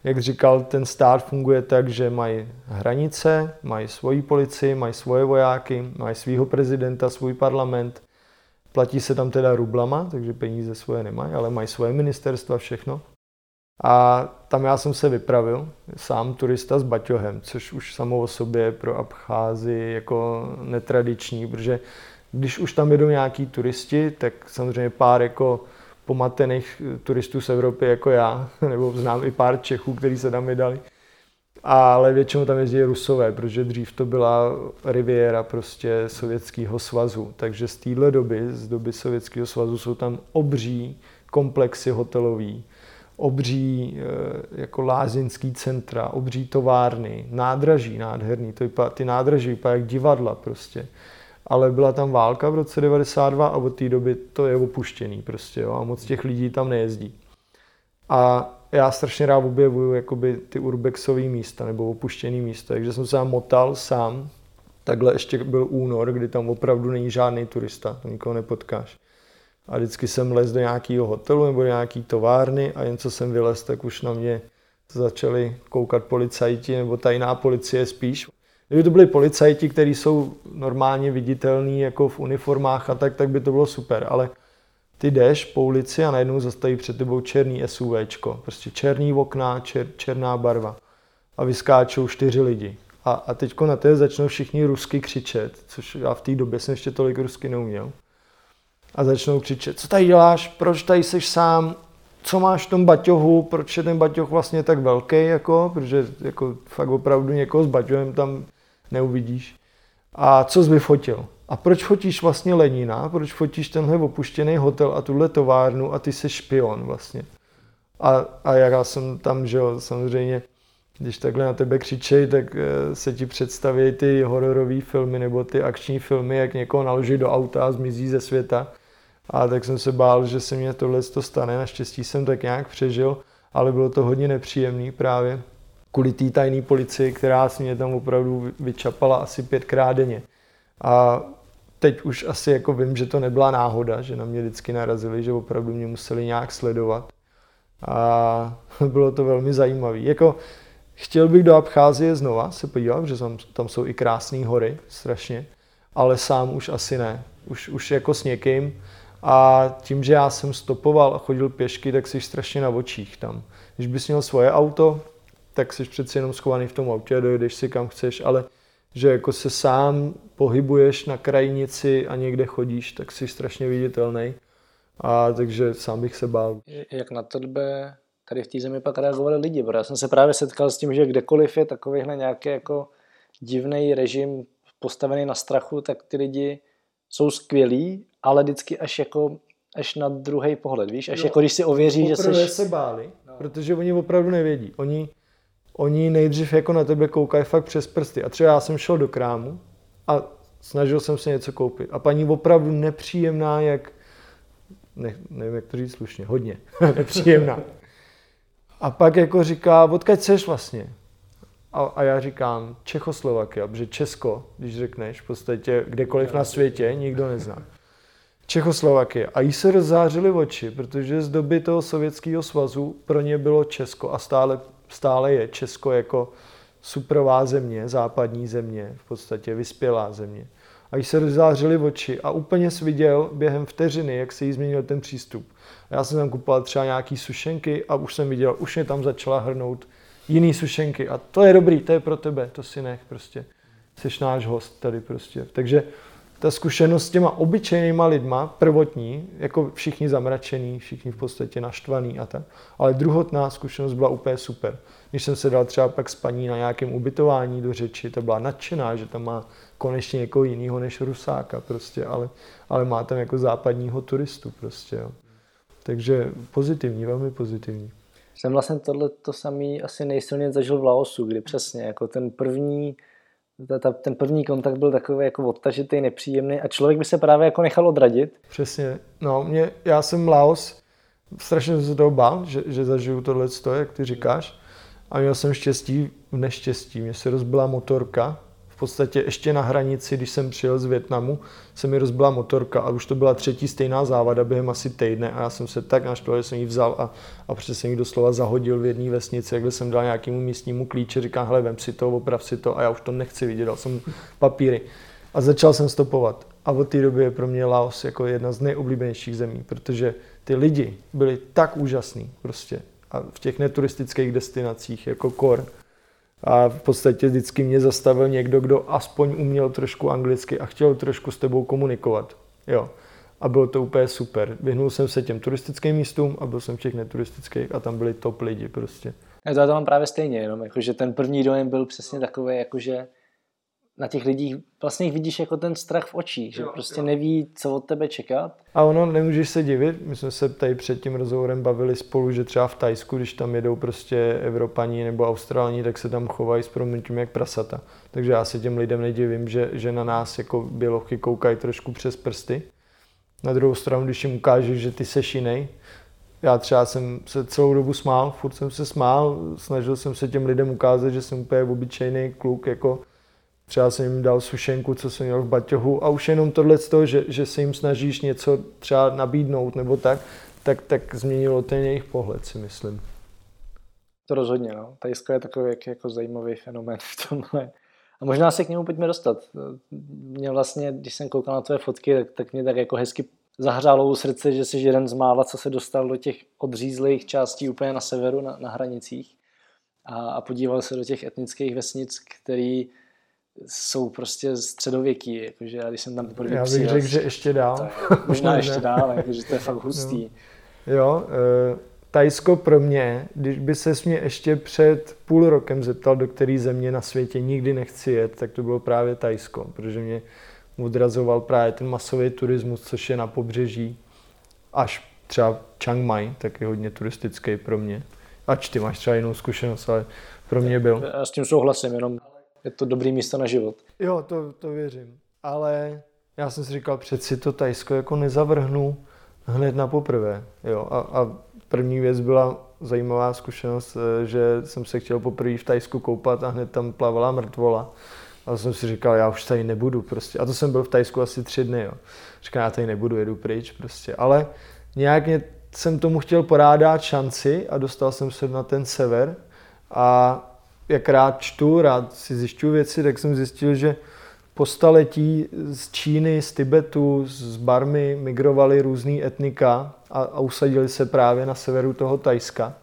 jak říkal, ten stát funguje tak, že mají hranice, mají svoji policii, mají svoje vojáky, mají svého prezidenta, svůj parlament, platí se tam teda rublama, takže peníze svoje nemají, ale mají svoje ministerstva, všechno. A tam já jsem se vypravil, sám turista s baťohem, což už samo o sobě pro Abcházi jako netradiční, protože když už tam jedou nějaký turisti, tak samozřejmě pár jako pomatených turistů z Evropy jako já, nebo znám i pár Čechů, kteří se tam vydali, ale většinou tam jezdí Rusové, protože dřív to byla riviera prostě Sovětského svazu. Takže z téhle doby, z doby Sovětského svazu, jsou tam obří komplexy hotelový, obří eh, jako lázeňský centra, obří továrny, nádraží nádherný, to vypadá, ty nádraží vypadá jak divadla prostě. Ale byla tam válka v roce 92 a od té doby to je opuštěný prostě, jo, a moc těch lidí tam nejezdí. A já strašně rád objevuju jakoby ty urbexové místa nebo opuštěné místa, takže jsem se tam motal sám. Takhle ještě byl únor, kdy tam opravdu není žádný turista, tam nikoho nepotkáš. A vždycky jsem lez do nějakého hotelu nebo do nějaký továrny a jen co jsem vylez, tak už na mě začali koukat policajti nebo tajná policie spíš. Kdyby to byli policajti, kteří jsou normálně viditelní jako v uniformách a tak, tak by to bylo super, ale ty jdeš po ulici a najednou zastaví před tebou černý SUVčko, prostě černý okna, čer, černá barva. A vyskáčou čtyři lidi. A, a teďko na té začnou všichni rusky křičet, což já v té době jsem ještě tolik rusky neuměl. A začnou křičet, co tady děláš, proč tady jsi sám, co máš v tom baťohu, proč je ten baťoh vlastně tak velký, jako, protože jako fakt opravdu někoho s baťohem tam neuvidíš. A co jsi vyfotil? A proč fotíš vlastně Lenina? Proč fotíš tenhle opuštěný hotel a tuhle továrnu a ty jsi špion vlastně? A, a já jsem tam, že jo, samozřejmě, když takhle na tebe křičej, tak eh, se ti představí ty hororové filmy nebo ty akční filmy, jak někoho naloží do auta a zmizí ze světa. A tak jsem se bál, že se mě tohle to stane. Naštěstí jsem tak nějak přežil, ale bylo to hodně nepříjemný právě kvůli té tajné policii, která si mě tam opravdu vyčapala asi pětkrát denně. A teď už asi jako vím, že to nebyla náhoda, že na mě vždycky narazili, že opravdu mě museli nějak sledovat. A bylo to velmi zajímavé. Jako, chtěl bych do Abcházie znova se podívat, že tam, tam jsou i krásné hory, strašně, ale sám už asi ne. Už, už jako s někým. A tím, že já jsem stopoval a chodil pěšky, tak jsi strašně na očích tam. Když bys měl svoje auto, tak jsi přeci jenom schovaný v tom autě a dojedeš si kam chceš, ale že jako se sám pohybuješ na krajnici a někde chodíš, tak jsi strašně viditelný. A takže sám bych se bál. Jak na tebe tady v té zemi pak reagovali lidi? Protože já jsem se právě setkal s tím, že kdekoliv je takovýhle nějaký jako divný režim postavený na strachu, tak ty lidi jsou skvělí, ale vždycky až jako až na druhý pohled, víš? Až no, jako když si ověří, že jsi... se báli, no. protože oni opravdu nevědí. Oni oni nejdřív jako na tebe koukají fakt přes prsty. A třeba já jsem šel do krámu a snažil jsem se něco koupit. A paní opravdu nepříjemná, jak, ne, nevím, jak to říct slušně, hodně nepříjemná. A pak jako říká, odkud seš vlastně? A, a já říkám Čechoslovakia, protože Česko, když řekneš v podstatě kdekoliv na světě, nikdo nezná. Čechoslovakie. A jí se rozzářily oči, protože z doby toho sovětského svazu pro ně bylo Česko a stále stále je Česko jako suprová země, západní země, v podstatě vyspělá země. A když se rozzářily oči a úplně jsi viděl během vteřiny, jak se jí změnil ten přístup. A já jsem tam kupoval třeba nějaký sušenky a už jsem viděl, už mě tam začala hrnout jiný sušenky. A to je dobrý, to je pro tebe, to si nech prostě. Jsi náš host tady prostě. Takže ta zkušenost s těma obyčejnýma lidma, prvotní, jako všichni zamračení, všichni v podstatě naštvaný a tak, ale druhotná zkušenost byla úplně super. Když jsem se dal třeba pak s paní na nějakém ubytování do řeči, to byla nadšená, že tam má konečně někoho jiného než Rusáka prostě, ale, ale má tam jako západního turistu prostě, jo. Takže pozitivní, velmi pozitivní. Jsem vlastně tohle to samý asi nejsilněji zažil v Laosu, kdy přesně jako ten první ta, ta, ten první kontakt byl takový jako odtažitý, nepříjemný a člověk by se právě jako nechal odradit. Přesně. No, mě, já jsem Laos, strašně se toho bál, že, že zažiju tohle, jak ty říkáš. A měl jsem štěstí v neštěstí. Mně se rozbila motorka v podstatě ještě na hranici, když jsem přijel z Větnamu, se mi rozbila motorka a už to byla třetí stejná závada během asi týdne a já jsem se tak naštval, že jsem ji vzal a, a přesně jsem ji doslova zahodil v jedné vesnici, kde jsem dal nějakému místnímu klíče, říkám, hele, vem si to, oprav si to a já už to nechci vidět, dal jsem papíry. A začal jsem stopovat. A od té doby je pro mě Laos jako jedna z nejoblíbenějších zemí, protože ty lidi byli tak úžasní prostě. A v těch neturistických destinacích jako Kor, a v podstatě vždycky mě zastavil někdo, kdo aspoň uměl trošku anglicky a chtěl trošku s tebou komunikovat. Jo. A bylo to úplně super. Vyhnul jsem se těm turistickým místům a byl jsem v těch neturistických a tam byli top lidi prostě. Já to, já to mám právě stejně, jenom jakože ten první dojem byl přesně takový, jakože na těch lidích vlastně vidíš jako ten strach v očích, že jo, prostě jo. neví, co od tebe čekat. A ono, nemůžeš se divit, my jsme se tady před tím rozhovorem bavili spolu, že třeba v Tajsku, když tam jedou prostě Evropaní nebo Austrální, tak se tam chovají s proměnitím jak prasata. Takže já se těm lidem nedivím, že, že na nás jako bělochy koukají trošku přes prsty. Na druhou stranu, když jim ukážeš, že ty seš jiný, já třeba jsem se celou dobu smál, furt jsem se smál, snažil jsem se těm lidem ukázat, že jsem úplně obyčejný kluk, jako třeba jsem jim dal sušenku, co jsem měl v baťohu a už jenom tohle z toho, že, že se jim snažíš něco třeba nabídnout nebo tak, tak, tak změnilo ten jejich pohled, si myslím. To rozhodně, no. Tajsko je takový jak, jako zajímavý fenomén v tomhle. A možná se k němu pojďme dostat. Mě vlastně, když jsem koukal na tvé fotky, tak, tak mě tak jako hezky zahřálo u srdce, že jsi jeden z mála, co se dostal do těch odřízlých částí úplně na severu, na, na hranicích a, a podíval se do těch etnických vesnic, který jsou prostě středověký, jakože já když jsem tam poprvé Já bych přijel, řekl, že ještě dál. možná ještě dál, jakože to je fakt hustý. Jo, jo uh, Tajsko pro mě, když by se mě ještě před půl rokem zeptal, do které země na světě nikdy nechci jet, tak to bylo právě Tajsko, protože mě odrazoval právě ten masový turismus, což je na pobřeží, až třeba Chiang Mai, tak je hodně turistický pro mě. Ač ty máš třeba jinou zkušenost, ale pro mě byl. Já s tím souhlasím, jenom je to dobrý místo na život. Jo, to, to věřím. Ale já jsem si říkal, přeci to Tajsko jako nezavrhnu hned na poprvé. Jo. A, a první věc byla zajímavá zkušenost, eh, že jsem se chtěl poprvé v Tajsku koupat a hned tam plavala mrtvola. A jsem si říkal, já už tady nebudu prostě. A to jsem byl v Tajsku asi tři dny, jo. Říkal, já tady nebudu, jedu pryč prostě. Ale nějak jsem tomu chtěl porádat šanci a dostal jsem se na ten sever. A jak rád čtu, rád si zjišťuju věci, tak jsem zjistil, že po staletí z Číny, z Tibetu, z Barmy migrovali různý etnika a, a usadili se právě na severu toho Tajska.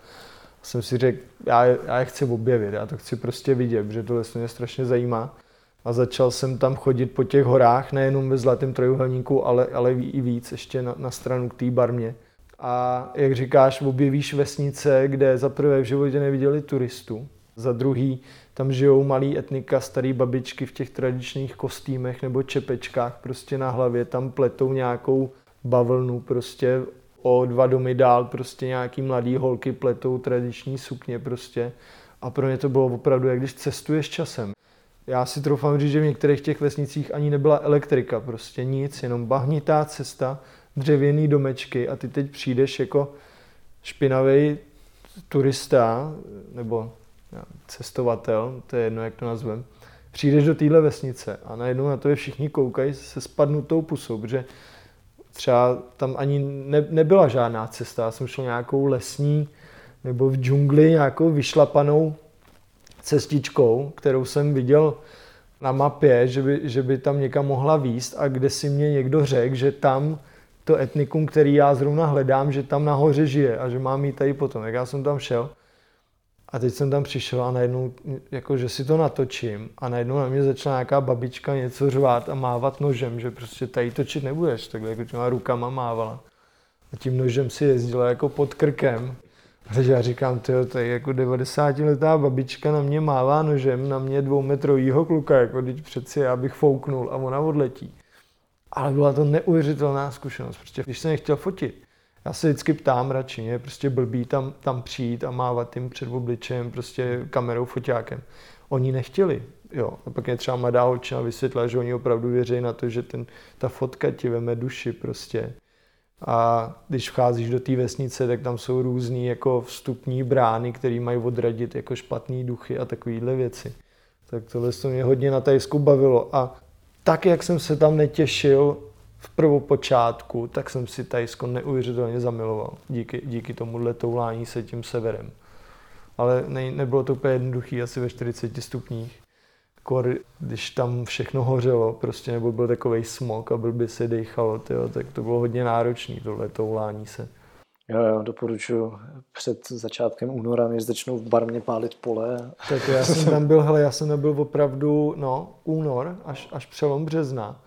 Jsem si řekl, já, já je chci objevit, já to chci prostě vidět, protože tohle mě strašně zajímá. A začal jsem tam chodit po těch horách, nejenom ve Zlatém trojuhelníku, ale, ale i víc, ještě na, na stranu k té barmě. A jak říkáš, objevíš vesnice, kde za prvé v životě neviděli turistů, za druhý tam žijou malý etnika, starý babičky v těch tradičních kostýmech nebo čepečkách prostě na hlavě, tam pletou nějakou bavlnu prostě o dva domy dál prostě nějaký mladý holky pletou tradiční sukně prostě a pro mě to bylo opravdu, jak když cestuješ časem. Já si troufám říct, že v některých těch vesnicích ani nebyla elektrika, prostě nic, jenom bahnitá cesta, dřevěný domečky a ty teď přijdeš jako špinavý turista, nebo cestovatel, to je jedno, jak to nazvem, přijdeš do téhle vesnice a najednou na to je všichni koukají se spadnutou pusou, protože třeba tam ani ne, nebyla žádná cesta, já jsem šel nějakou lesní nebo v džungli nějakou vyšlapanou cestičkou, kterou jsem viděl na mapě, že by, že by tam někam mohla výst a kde si mě někdo řekl, že tam to etnikum, který já zrovna hledám, že tam nahoře žije a že mám jít tady potom. Tak já jsem tam šel a teď jsem tam přišel a najednou, jako, že si to natočím a najednou na mě začala nějaká babička něco řvát a mávat nožem, že prostě tady točit nebudeš, takhle jako těma rukama mávala. A tím nožem si jezdila jako pod krkem. Takže já říkám, tyjo, to je jako 90 letá babička na mě mává nožem, na mě dvoumetrovýho kluka, jako teď přeci já bych fouknul a ona odletí. Ale byla to neuvěřitelná zkušenost, prostě když jsem nechtěl fotit, já se vždycky ptám radši, je prostě blbý tam, tam přijít a mávat tím před obličejem prostě kamerou, foťákem. Oni nechtěli, jo. A pak je třeba mladá holčina vysvětla, že oni opravdu věří na to, že ten, ta fotka ti veme duši prostě. A když vcházíš do té vesnice, tak tam jsou různý jako vstupní brány, které mají odradit jako špatný duchy a takovéhle věci. Tak tohle se mě hodně na Tajsku bavilo. A tak, jak jsem se tam netěšil v prvopočátku, tak jsem si Tajsko neuvěřitelně zamiloval díky, díky tomu toulání se tím severem. Ale ne, nebylo to úplně jednoduché asi ve 40 stupních. Kor, když tam všechno hořelo, prostě nebo byl takový smog a byl by se dechalo, tyjo, tak to bylo hodně náročné, tohle toulání se. Jo, jo, doporučuji před začátkem února, než začnou v barmě pálit pole. Tak já jsem tam byl, hele, já jsem tam byl opravdu, no, únor, až, až přelom března.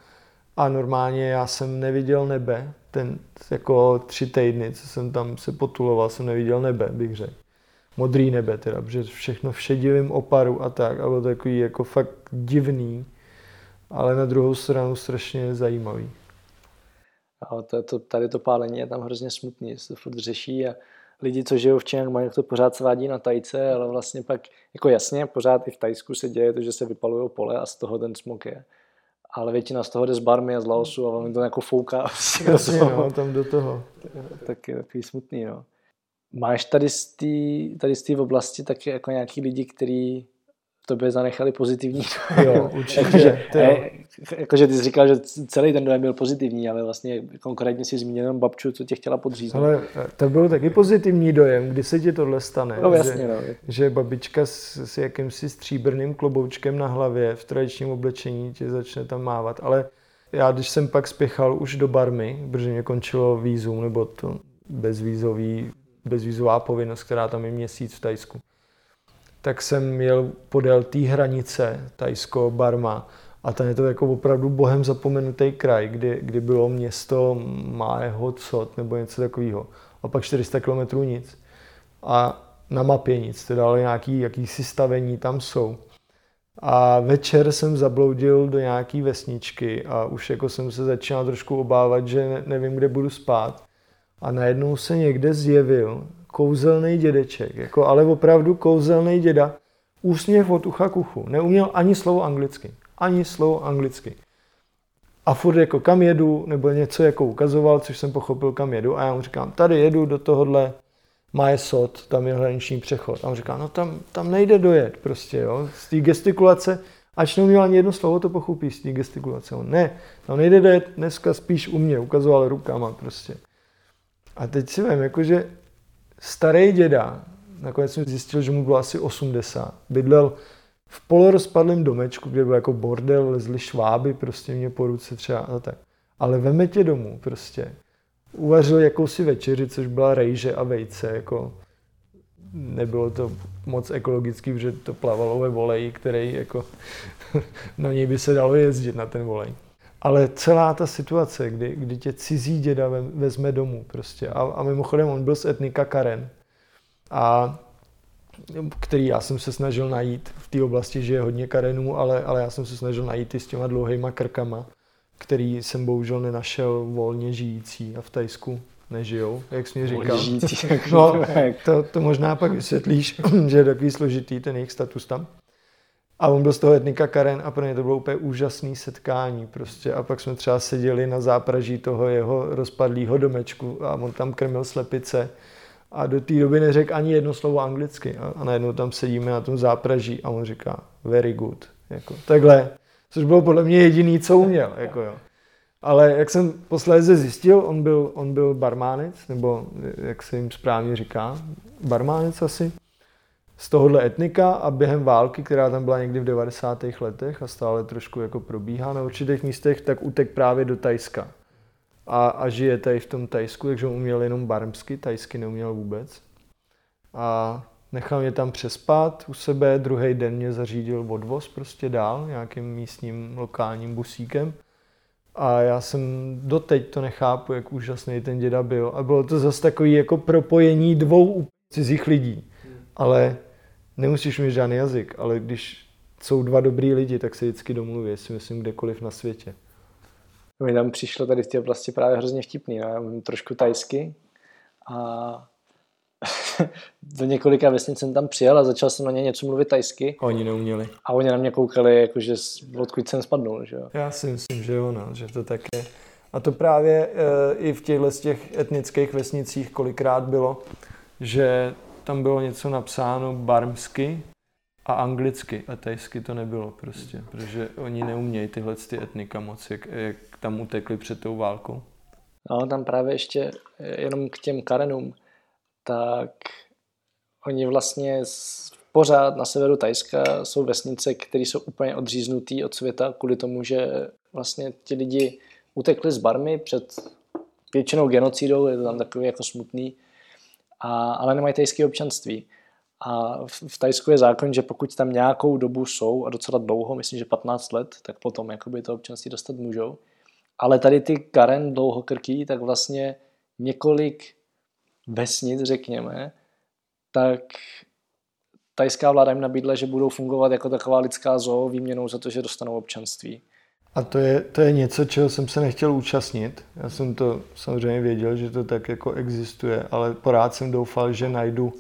A normálně já jsem neviděl nebe, ten jako tři týdny, co jsem tam se potuloval, jsem neviděl nebe, bych řekl. modrý nebe teda, protože všechno v šedivém oparu a tak, a bylo takový jako fakt divný, ale na druhou stranu strašně zajímavý. Ale to, to, tady to pálení je tam hrozně smutný, se to furt řeší a lidi, co žijou v mají to pořád svádí na tajce, ale vlastně pak, jako jasně, pořád i v Tajsku se děje to, že se vypalují pole a z toho ten smog je. Ale většina z toho jde z Barmy a z Laosu a vám to jako fouká. Jasně, no, tam do toho. Tak je takový smutný, no. Máš tady z té tady z oblasti taky jako nějaký lidi, kteří tobě zanechali pozitivní dojem. Jo, určitě. jakože, je, jakože ty jsi říkal, že celý ten dojem byl pozitivní, ale vlastně konkrétně si zmínil jenom babču, co tě chtěla podříznout. Ale to byl taky pozitivní dojem, kdy se ti tohle stane. No jasně, že, no. že babička s, s jakýmsi stříbrným kloboučkem na hlavě v tradičním oblečení tě začne tam mávat. Ale já, když jsem pak spěchal už do Barmy, protože mě končilo vízum, nebo to bezvízový, bezvízová povinnost, která tam je měsíc v Tajsku, tak jsem měl podél té hranice Tajsko-Barma a ten je to jako opravdu bohem zapomenutý kraj, kdy, kdy bylo město Maeho Cot nebo něco takového. A pak 400 km nic. A na mapě nic, teda ale nějaký jakýsi stavení tam jsou. A večer jsem zabloudil do nějaký vesničky a už jako jsem se začínal trošku obávat, že nevím, kde budu spát. A najednou se někde zjevil kouzelný dědeček, jako ale opravdu kouzelný děda, úsměv od ucha k uchu. Neuměl ani slovo anglicky. Ani slovo anglicky. A furt jako kam jedu, nebo něco jako ukazoval, což jsem pochopil, kam jedu. A já mu říkám, tady jedu do tohohle Maje Sot, tam je hraniční přechod. A on říká, no tam, tam nejde dojet prostě, jo. Z té gestikulace, ač neuměl ani jedno slovo, to pochopí z té gestikulace. On, ne, tam nejde dojet, dneska spíš u mě, ukazoval rukama prostě. A teď si vím, jakože starý děda, nakonec jsem zjistil, že mu bylo asi 80, bydlel v polorozpadlém domečku, kde byl jako bordel, lezli šváby, prostě mě po ruce třeba a tak. Ale veme tě domů prostě. Uvařil jakousi večeři, což byla rejže a vejce, jako nebylo to moc ekologický, protože to plavalo ve voleji, který jako na něj by se dalo jezdit na ten volej. Ale celá ta situace, kdy, kdy tě cizí děda vezme domů prostě. A, a mimochodem on byl z etnika Karen. A který já jsem se snažil najít v té oblasti, že je hodně Karenů, ale, ale já jsem se snažil najít i s těma dlouhýma krkama, který jsem bohužel nenašel volně žijící a v Tajsku nežijou, jak jsi mi říkal. Žijící, no, to, to možná pak vysvětlíš, že je takový složitý ten jejich status tam. A on byl z toho etnika Karen a pro ně to bylo úplně úžasné setkání prostě. A pak jsme třeba seděli na zápraží toho jeho rozpadlého domečku a on tam krmil slepice a do té doby neřekl ani jedno slovo anglicky. A, a najednou tam sedíme na tom zápraží a on říká very good. Jako, takhle. Což bylo podle mě jediný, co uměl. Jako jo. Ale jak jsem posléze zjistil, on byl, on byl barmánec, nebo jak se jim správně říká, barmánec asi z tohohle etnika a během války, která tam byla někdy v 90. letech a stále trošku jako probíhá na určitých místech, tak utek právě do Tajska. A, a žije tady v tom Tajsku, takže uměl jenom barmsky, tajsky neuměl vůbec. A nechal mě tam přespat u sebe, druhý den mě zařídil odvoz prostě dál, nějakým místním lokálním busíkem. A já jsem doteď to nechápu, jak úžasný ten děda byl. A bylo to zase takový jako propojení dvou cizích lidí. Ale nemusíš mít žádný jazyk, ale když jsou dva dobrý lidi, tak se vždycky domluví, si myslím, kdekoliv na světě. Mi tam přišlo tady v té oblasti právě hrozně vtipný. No? Já mám trošku tajsky a do několika vesnic jsem tam přijel a začal jsem na ně něco mluvit tajsky. Oni neuměli. A oni na mě koukali, jakože odkud jsem spadnul. Že jo? Já si myslím, že jo, no, že to tak je. A to právě e, i v těchto těch etnických vesnicích kolikrát bylo, že tam bylo něco napsáno barmsky a anglicky a tajsky to nebylo prostě, protože oni neumějí tyhle ty etnika moc, jak, jak tam utekli před tou válkou. No, tam právě ještě jenom k těm Karenům, tak oni vlastně pořád na severu Tajska jsou vesnice, které jsou úplně odříznutý od světa kvůli tomu, že vlastně ti lidi utekli z Barmy před většinou genocidou, je to tam takový jako smutný, a, ale nemají tajské občanství. A v, v Tajsku je zákon, že pokud tam nějakou dobu jsou, a docela dlouho, myslím, že 15 let, tak potom jakoby to občanství dostat můžou. Ale tady ty Karen dlouhokrký, tak vlastně několik vesnic, řekněme, tak tajská vláda jim nabídla, že budou fungovat jako taková lidská zoo výměnou za to, že dostanou občanství. A to je, to je něco, čeho jsem se nechtěl účastnit. Já jsem to samozřejmě věděl, že to tak jako existuje, ale porád jsem doufal, že najdu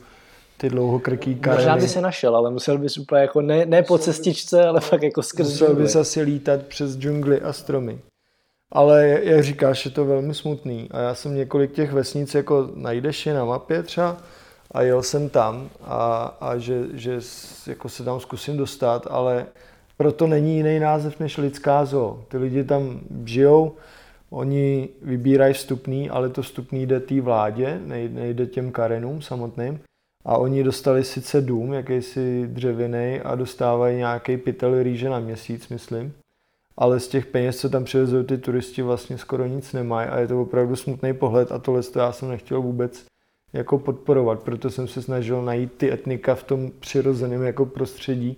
ty dlouhokrký kareny. Možná by se našel, ale musel bys úplně jako ne, ne po cestičce, ale fakt jako skrz Musel bys asi lítat přes džungly a stromy. Ale jak říkáš, je to velmi smutný. A já jsem několik těch vesnic jako najdeš je na mapě třeba a jel jsem tam a, a že, že jako se tam zkusím dostat, ale proto není jiný název než lidská zoo. Ty lidi tam žijou, oni vybírají vstupný, ale to vstupný jde té vládě, nejde těm karenům samotným. A oni dostali sice dům, jakýsi dřevěný a dostávají nějaký pytel rýže na měsíc, myslím. Ale z těch peněz, co tam přivezou ty turisti, vlastně skoro nic nemají a je to opravdu smutný pohled a tohle to já jsem nechtěl vůbec jako podporovat, proto jsem se snažil najít ty etnika v tom přirozeném jako prostředí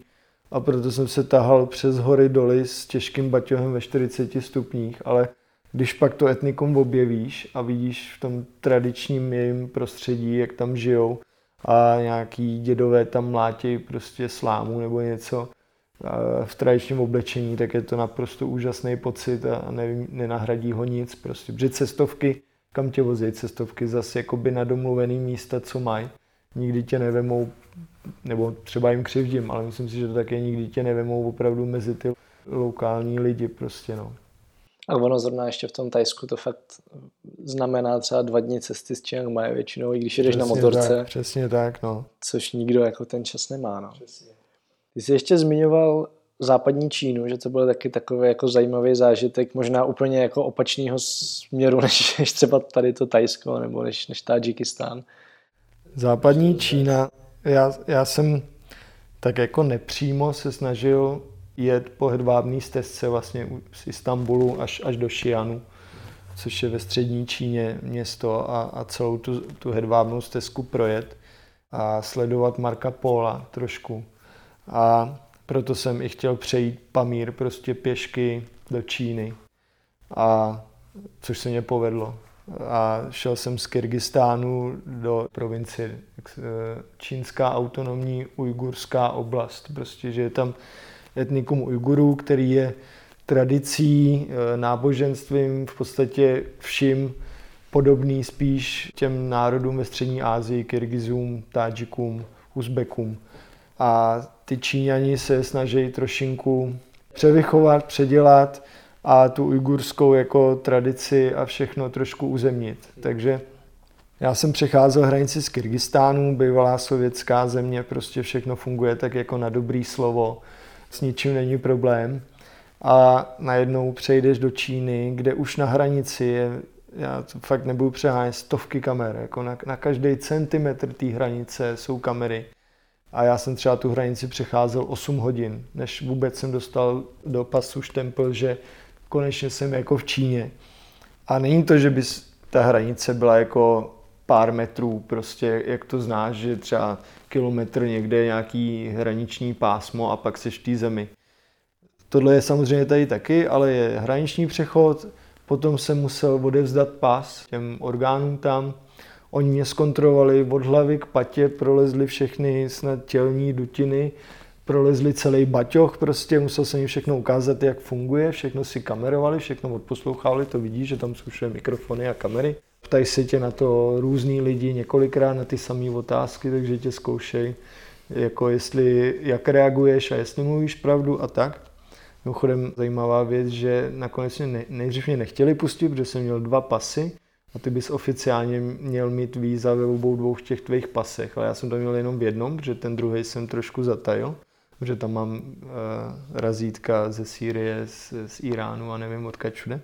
a proto jsem se tahal přes hory doly s těžkým baťohem ve 40 stupních, ale když pak to etnikum objevíš a vidíš v tom tradičním jejím prostředí, jak tam žijou a nějaký dědové tam mlátí prostě slámu nebo něco v tradičním oblečení, tak je to naprosto úžasný pocit a nevím, nenahradí ho nic. Prostě, protože cestovky, kam tě vozí cestovky, zase jakoby na domluvený místa, co mají. Nikdy tě nevemou, nebo třeba jim křivdím, ale myslím si, že to také nikdy tě nevemou opravdu mezi ty lokální lidi prostě, no. A ono zrovna ještě v tom Tajsku to fakt znamená třeba dva dny cesty z Chiang Mai většinou, i když jedeš přesně na motorce. Tak, přesně tak, no. Což nikdo jako ten čas nemá, no. Přesně. Ty jsi ještě zmiňoval západní Čínu, že to byl taky takový jako zajímavý zážitek, možná úplně jako opačného směru, než, než třeba tady to Tajsko nebo než, než Tadžikistán. Západní Čína, já, já jsem tak jako nepřímo se snažil jet po hedvábné stezce vlastně z Istanbulu až, až do Xi'anu, což je ve střední Číně město a, a celou tu, tu hedvábnou stezku projet a sledovat Marka Pola trošku. A proto jsem i chtěl přejít Pamír prostě pěšky do Číny. A což se mě povedlo. A šel jsem z Kyrgyzstánu do provincie Čínská autonomní ujgurská oblast. Prostě, že je tam etnikum Ujgurů, který je tradicí, e, náboženstvím, v podstatě vším podobný spíš těm národům ve střední Asii, Kyrgyzům, Tádžikům, Uzbekům. A ty Číňani se snaží trošinku převychovat, předělat a tu ujgurskou jako tradici a všechno trošku uzemnit. Takže já jsem přecházel hranici z Kyrgyzstánu, bývalá sovětská země, prostě všechno funguje tak jako na dobrý slovo, s ničím není problém. A najednou přejdeš do Číny, kde už na hranici je, já to fakt nebudu přehánět, stovky kamer, jako na, na každý centimetr té hranice jsou kamery. A já jsem třeba tu hranici přecházel 8 hodin, než vůbec jsem dostal do pasu štempel, že konečně jsem jako v Číně. A není to, že by ta hranice byla jako pár metrů, prostě jak to znáš, že třeba kilometr někde je nějaký hraniční pásmo a pak seš v té zemi. Tohle je samozřejmě tady taky, ale je hraniční přechod, potom jsem musel odevzdat pas těm orgánům tam, Oni mě zkontrolovali od hlavy k patě, prolezli všechny snad tělní dutiny, prolezli celý baťoch, prostě musel jsem jim všechno ukázat, jak funguje, všechno si kamerovali, všechno odposlouchali, to vidí, že tam jsou všude mikrofony a kamery. Ptají se tě na to různí lidi několikrát na ty samé otázky, takže tě zkoušej, jako jestli, jak reaguješ a jestli mluvíš pravdu a tak. Mimochodem zajímavá věc, že nakonec mě nejdřív mě nechtěli pustit, protože jsem měl dva pasy, a ty bys oficiálně měl mít víza ve obou dvou těch tvých pasech, ale já jsem to měl jenom v jednom, protože ten druhý jsem trošku zatajil, protože tam mám uh, razítka ze Sýrie, z, z Iránu a nevím odkud všude.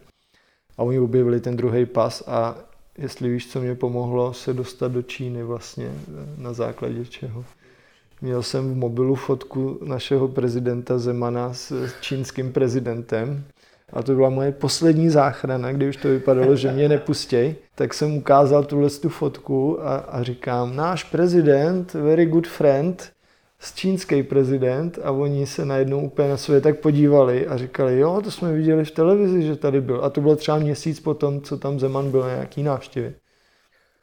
A oni objevili ten druhý pas a jestli víš, co mě pomohlo se dostat do Číny vlastně, eh, na základě čeho. Měl jsem v mobilu fotku našeho prezidenta Zemana s čínským prezidentem a to byla moje poslední záchrana, kdy už to vypadalo, že mě nepustěj, tak jsem ukázal tuhle tu fotku a, a říkám, náš prezident, very good friend, čínský prezident a oni se najednou úplně na sebe tak podívali a říkali, jo, to jsme viděli v televizi, že tady byl. A to bylo třeba měsíc potom, co tam Zeman byl na nějaký návštěvě.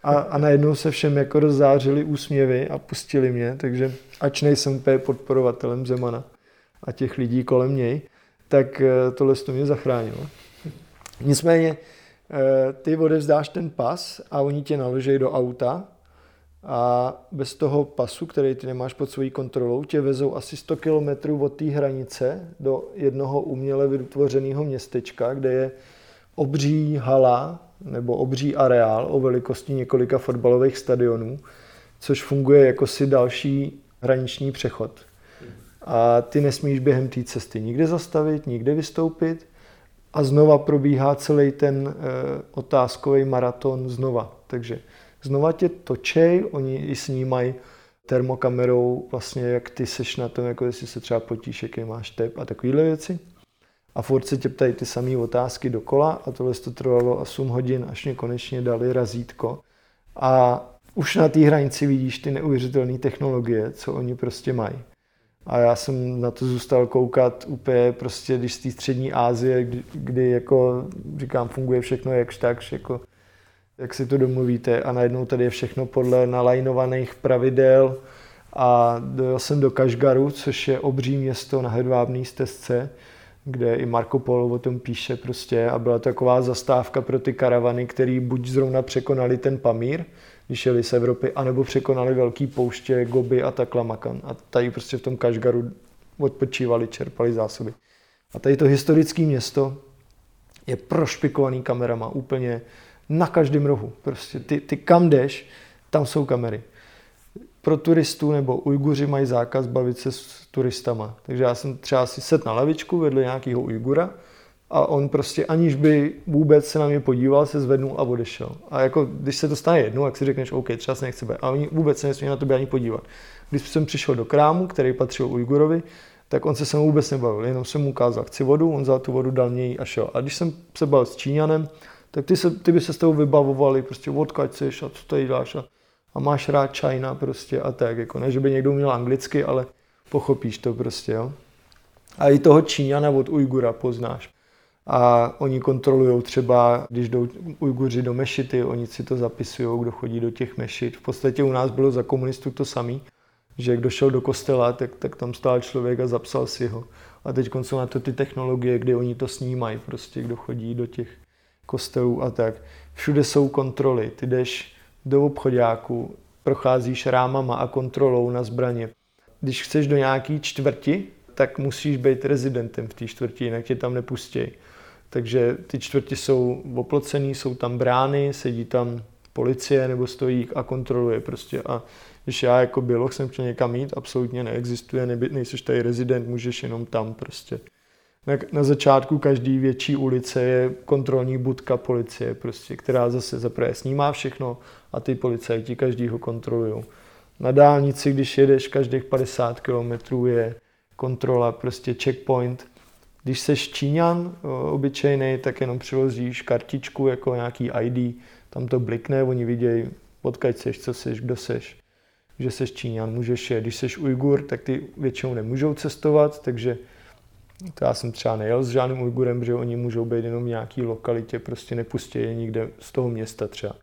A, a najednou se všem jako rozzářili úsměvy a pustili mě, takže ač nejsem úplně podporovatelem Zemana a těch lidí kolem něj, tak eh, tohle to mě zachránilo. Nicméně eh, ty odevzdáš ten pas a oni tě naložejí do auta a bez toho pasu, který ty nemáš pod svojí kontrolou, tě vezou asi 100 km od té hranice do jednoho uměle vytvořeného městečka, kde je obří hala nebo obří areál o velikosti několika fotbalových stadionů, což funguje jako si další hraniční přechod. A ty nesmíš během té cesty nikde zastavit, nikde vystoupit a znova probíhá celý ten e, otázkový maraton znova. Takže znova tě točej, oni i snímají termokamerou vlastně, jak ty seš na tom, jako jestli se třeba potíš, jaký máš tep a takovéhle věci. A furt se tě ptají ty samé otázky dokola a tohle to trvalo 8 hodin, až mě konečně dali razítko. A už na té hranici vidíš ty neuvěřitelné technologie, co oni prostě mají. A já jsem na to zůstal koukat úplně prostě, když z té střední Asie, kdy, kdy, jako říkám, funguje všechno jakž tak, jako jak si to domluvíte a najednou tady je všechno podle nalajnovaných pravidel a dojel jsem do Kašgaru, což je obří město na hedvábné stezce, kde i Marco Polo o tom píše prostě a byla to taková zastávka pro ty karavany, který buď zrovna překonali ten Pamír, když jeli z Evropy, anebo překonali velký pouště, Gobi a Taklamakan. A tady prostě v tom Kašgaru odpočívali, čerpali zásoby. A tady to historické město je prošpikovaný kamerama úplně na každém rohu. Prostě ty, ty kam jdeš, tam jsou kamery. Pro turistů nebo Ujguři mají zákaz bavit se s turistama. Takže já jsem třeba si set na lavičku vedle nějakého Ujgura a on prostě aniž by vůbec se na mě podíval, se zvednul a odešel. A jako když se to stane jednou, jak si řekneš, OK, třeba se nechce být. A oni vůbec se nesmí na tebe ani podívat. Když jsem přišel do krámu, který patřil Ujgurovi, tak on se se mnou vůbec nebavil, jenom jsem mu ukázal, chci vodu, on vzal tu vodu, dal něj a šel. A když jsem se bavil s Číňanem, tak ty, se, ty by se s tou vybavovali, prostě odkaď seš a co tady děláš a, a máš rád China prostě a tak, jako ne, že by někdo měl anglicky, ale pochopíš to prostě, jo. A i toho Číňana od Ujgura poznáš. A oni kontrolují třeba, když jdou Ujguři do mešity, oni si to zapisují, kdo chodí do těch mešit. V podstatě u nás bylo za komunistů to samý, že kdo šel do kostela, tak, tak tam stál člověk a zapsal si ho. A teď jsou na to ty technologie, kde oni to snímají, prostě kdo chodí do těch kostelů a tak. Všude jsou kontroly. Ty jdeš do obchodáku, procházíš rámama a kontrolou na zbraně. Když chceš do nějaký čtvrti, tak musíš být rezidentem v té čtvrti, jinak tě tam nepustí. Takže ty čtvrti jsou oplocený, jsou tam brány, sedí tam policie nebo stojí a kontroluje prostě. A když já jako běloch jsem chtěl někam jít, absolutně neexistuje, nejseš tady rezident, můžeš jenom tam prostě. Na, na začátku každý větší ulice je kontrolní budka policie, prostě, která zase zaprvé snímá všechno a ty policajti každýho kontrolují. Na dálnici, když jedeš každých 50 km je kontrola, prostě checkpoint. Když seš Číňan obyčejný, tak jenom přiložíš kartičku jako nějaký ID, tam to blikne, oni vidějí, odkaď seš, co seš, kdo seš, že seš Číňan, můžeš je. Když seš Ujgur, tak ty většinou nemůžou cestovat, takže to já jsem třeba nejel s žádným Ujgurem, protože oni můžou být jenom v nějaký lokalitě, prostě nepustí je nikde z toho města třeba.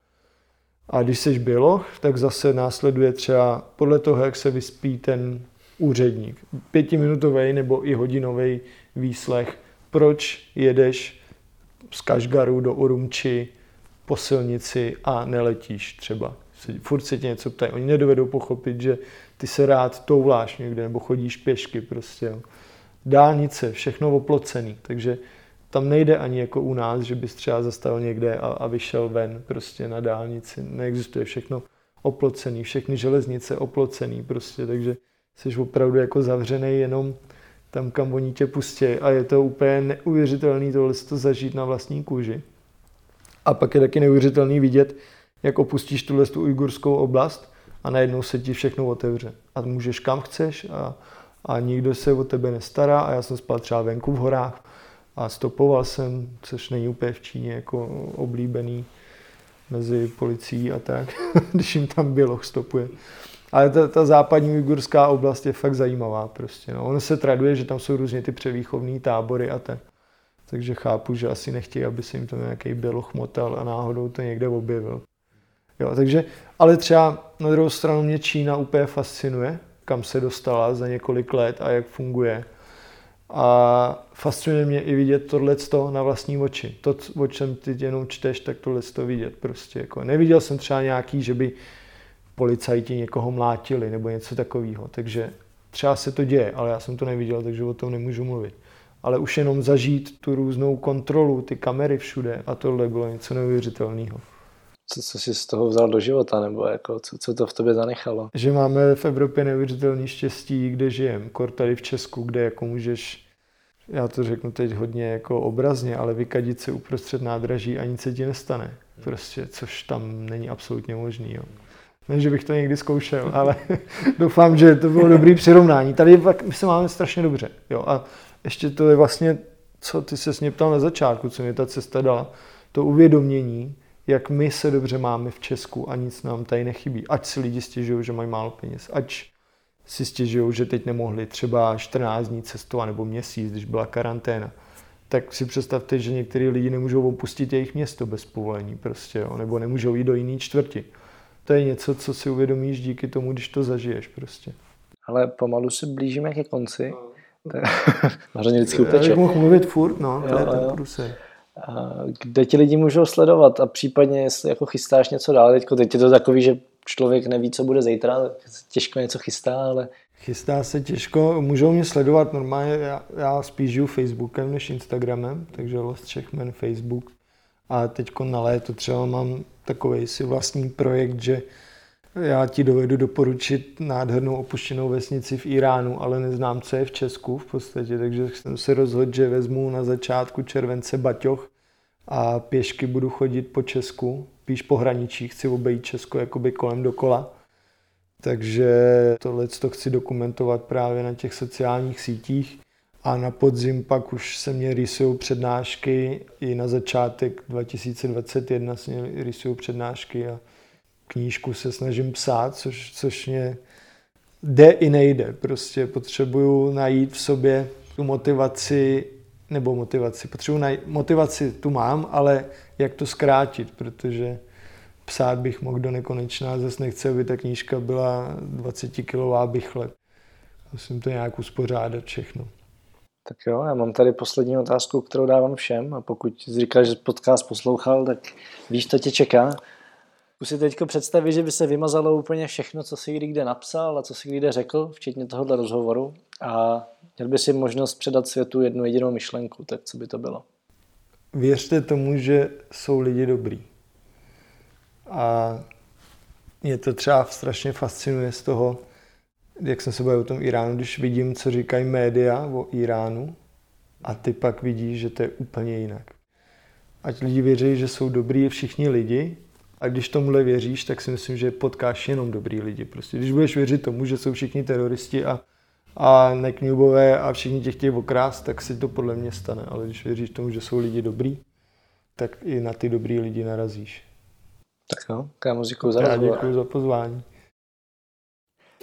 A když seš běloch, tak zase následuje třeba podle toho, jak se vyspí ten úředník. Pětiminutový nebo i hodinový výslech, proč jedeš z Kašgaru do Urumči po silnici a neletíš třeba. Furt se tě něco ptají. Oni nedovedou pochopit, že ty se rád touláš někde nebo chodíš pěšky prostě. Jo. Dálnice, všechno oplocený, takže tam nejde ani jako u nás, že bys třeba zastavil někde a, a vyšel ven prostě na dálnici. Neexistuje všechno oplocený, všechny železnice oplocený prostě, takže jsi opravdu jako zavřený jenom tam, kam oni tě pustí a je to úplně neuvěřitelný tohle to zažít na vlastní kůži. A pak je taky neuvěřitelný vidět, jak opustíš tuhle tu ujgurskou oblast a najednou se ti všechno otevře. A můžeš kam chceš a, a nikdo se o tebe nestará a já jsem spal třeba venku v horách a stopoval jsem, což není úplně v Číně jako oblíbený mezi policií a tak, když jim tam bylo stopuje. Ale ta, ta západní ujgurská oblast je fakt zajímavá prostě. No. Ono se traduje, že tam jsou různě ty převýchovné tábory a tak. Takže chápu, že asi nechtějí, aby se jim to nějaký běloch motal a náhodou to někde objevil. Jo, takže, ale třeba na druhou stranu mě Čína úplně fascinuje, kam se dostala za několik let a jak funguje. A fascinuje mě i vidět tohle na vlastní oči. To, o čem ty jenom čteš, tak tohle to vidět prostě. Jako. Neviděl jsem třeba nějaký, že by policajti někoho mlátili nebo něco takového. Takže třeba se to děje, ale já jsem to neviděl, takže o tom nemůžu mluvit. Ale už jenom zažít tu různou kontrolu, ty kamery všude a tohle bylo něco neuvěřitelného. Co, co jsi z toho vzal do života, nebo jako, co, co to v tobě zanechalo? Že máme v Evropě neuvěřitelný štěstí, kde žijem. Kor tady v Česku, kde jako můžeš, já to řeknu teď hodně jako obrazně, ale vykadit se uprostřed nádraží a nic se ti nestane. Prostě, což tam není absolutně možný. Jo. Ne, že bych to někdy zkoušel, ale doufám, že to bylo dobrý přirovnání. Tady my se máme strašně dobře. Jo. A ještě to je vlastně, co ty se mě ptal na začátku, co mě ta cesta dala, to uvědomění, jak my se dobře máme v Česku a nic nám tady nechybí. Ať si lidi stěžují, že mají málo peněz, ať si stěžují, že teď nemohli třeba 14 dní cestovat nebo měsíc, když byla karanténa. Tak si představte, že některý lidi nemůžou opustit jejich město bez povolení prostě, jo, nebo nemůžou jít do jiné čtvrti. To je něco, co si uvědomíš díky tomu, když to zažiješ prostě. Ale pomalu se blížíme ke konci. No. Mařeně vždycky uteče. Já bych mohl mluvit furt, no, to jo, je ten kde ti lidi můžou sledovat a případně jestli jako chystáš něco dál. Teďko, teď je to takový, že člověk neví, co bude zítra, těžko něco chystá, ale... Chystá se těžko, můžou mě sledovat normálně, já, já spíš žiju Facebookem než Instagramem, takže Lost Czechman Facebook. A teď na léto třeba mám takový si vlastní projekt, že já ti dovedu doporučit nádhernou opuštěnou vesnici v Iránu, ale neznám, co je v Česku v podstatě, takže jsem se rozhodl, že vezmu na začátku července baťoch a pěšky budu chodit po Česku, píš po hraničí, chci obejít Česko jakoby kolem dokola. Takže tohle to chci dokumentovat právě na těch sociálních sítích. A na podzim pak už se mě rysují přednášky, i na začátek 2021 se mě rysují přednášky a knížku se snažím psát, což, což mě jde i nejde. Prostě potřebuju najít v sobě tu motivaci, nebo motivaci, potřebuji najít, motivaci tu mám, ale jak to zkrátit, protože psát bych mohl do nekonečná, zase nechci, aby ta knížka byla 20 kilová bychle. Musím to nějak uspořádat všechno. Tak jo, já mám tady poslední otázku, kterou dávám všem a pokud jsi říkal, že podcast poslouchal, tak víš, co tě čeká. Zkus si teď představit, že by se vymazalo úplně všechno, co si kdy kde napsal a co si kdy kde řekl, včetně tohohle rozhovoru a měl by si možnost předat světu jednu jedinou myšlenku, tak co by to bylo? Věřte tomu, že jsou lidi dobrý. A mě to třeba strašně fascinuje z toho, jak jsem se bavil o tom Iránu, když vidím, co říkají média o Iránu a ty pak vidíš, že to je úplně jinak. Ať lidi věří, že jsou dobrý všichni lidi, a když tomuhle věříš, tak si myslím, že potkáš jenom dobrý lidi. Prostě když budeš věřit tomu, že jsou všichni teroristi a, a nekňubové a všichni tě chtějí okrást, tak si to podle mě stane. Ale když věříš tomu, že jsou lidi dobrý, tak i na ty dobrý lidi narazíš. Tak jo, kámo, děkuji za Já děkuji za pozvání.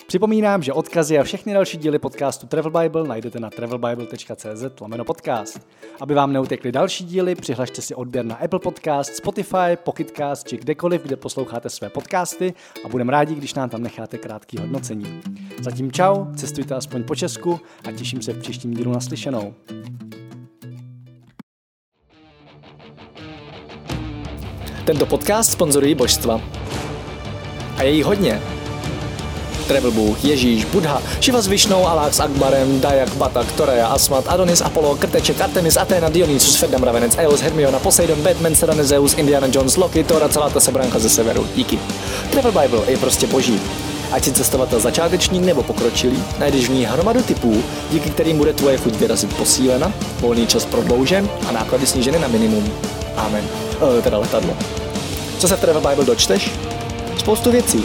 Připomínám, že odkazy a všechny další díly podcastu Travel Bible najdete na travelbible.cz lomeno podcast. Aby vám neutekly další díly, přihlašte si odběr na Apple Podcast, Spotify, Pocketcast či kdekoliv, kde posloucháte své podcasty a budeme rádi, když nám tam necháte krátký hodnocení. Zatím čau, cestujte aspoň po Česku a těším se v příštím dílu naslyšenou. Tento podcast sponzorují božstva. A je jí hodně. Travel Bůh, Ježíš, Buddha, Shiva s Višnou, Alák s Akbarem, Dayak, Batak, Toreja, Asmat, Adonis, Apollo, Krteček, Artemis, Athena, Dionysus, Ferdam, Ravenec, Eos, Hermiona, Poseidon, Batman, Serena, Zeus, Indiana Jones, Loki, Thor celá ta sebranka ze severu. Díky. Travel Bible je prostě boží. Ať si cestovatel začátečník nebo pokročilý, najdeš v ní hromadu typů, díky kterým bude tvoje chuť vyrazit posílena, volný čas prodloužen a náklady sníženy na minimum. Amen. E, teda letadlo. Co se v Travel Bible dočteš? Spoustu věcí,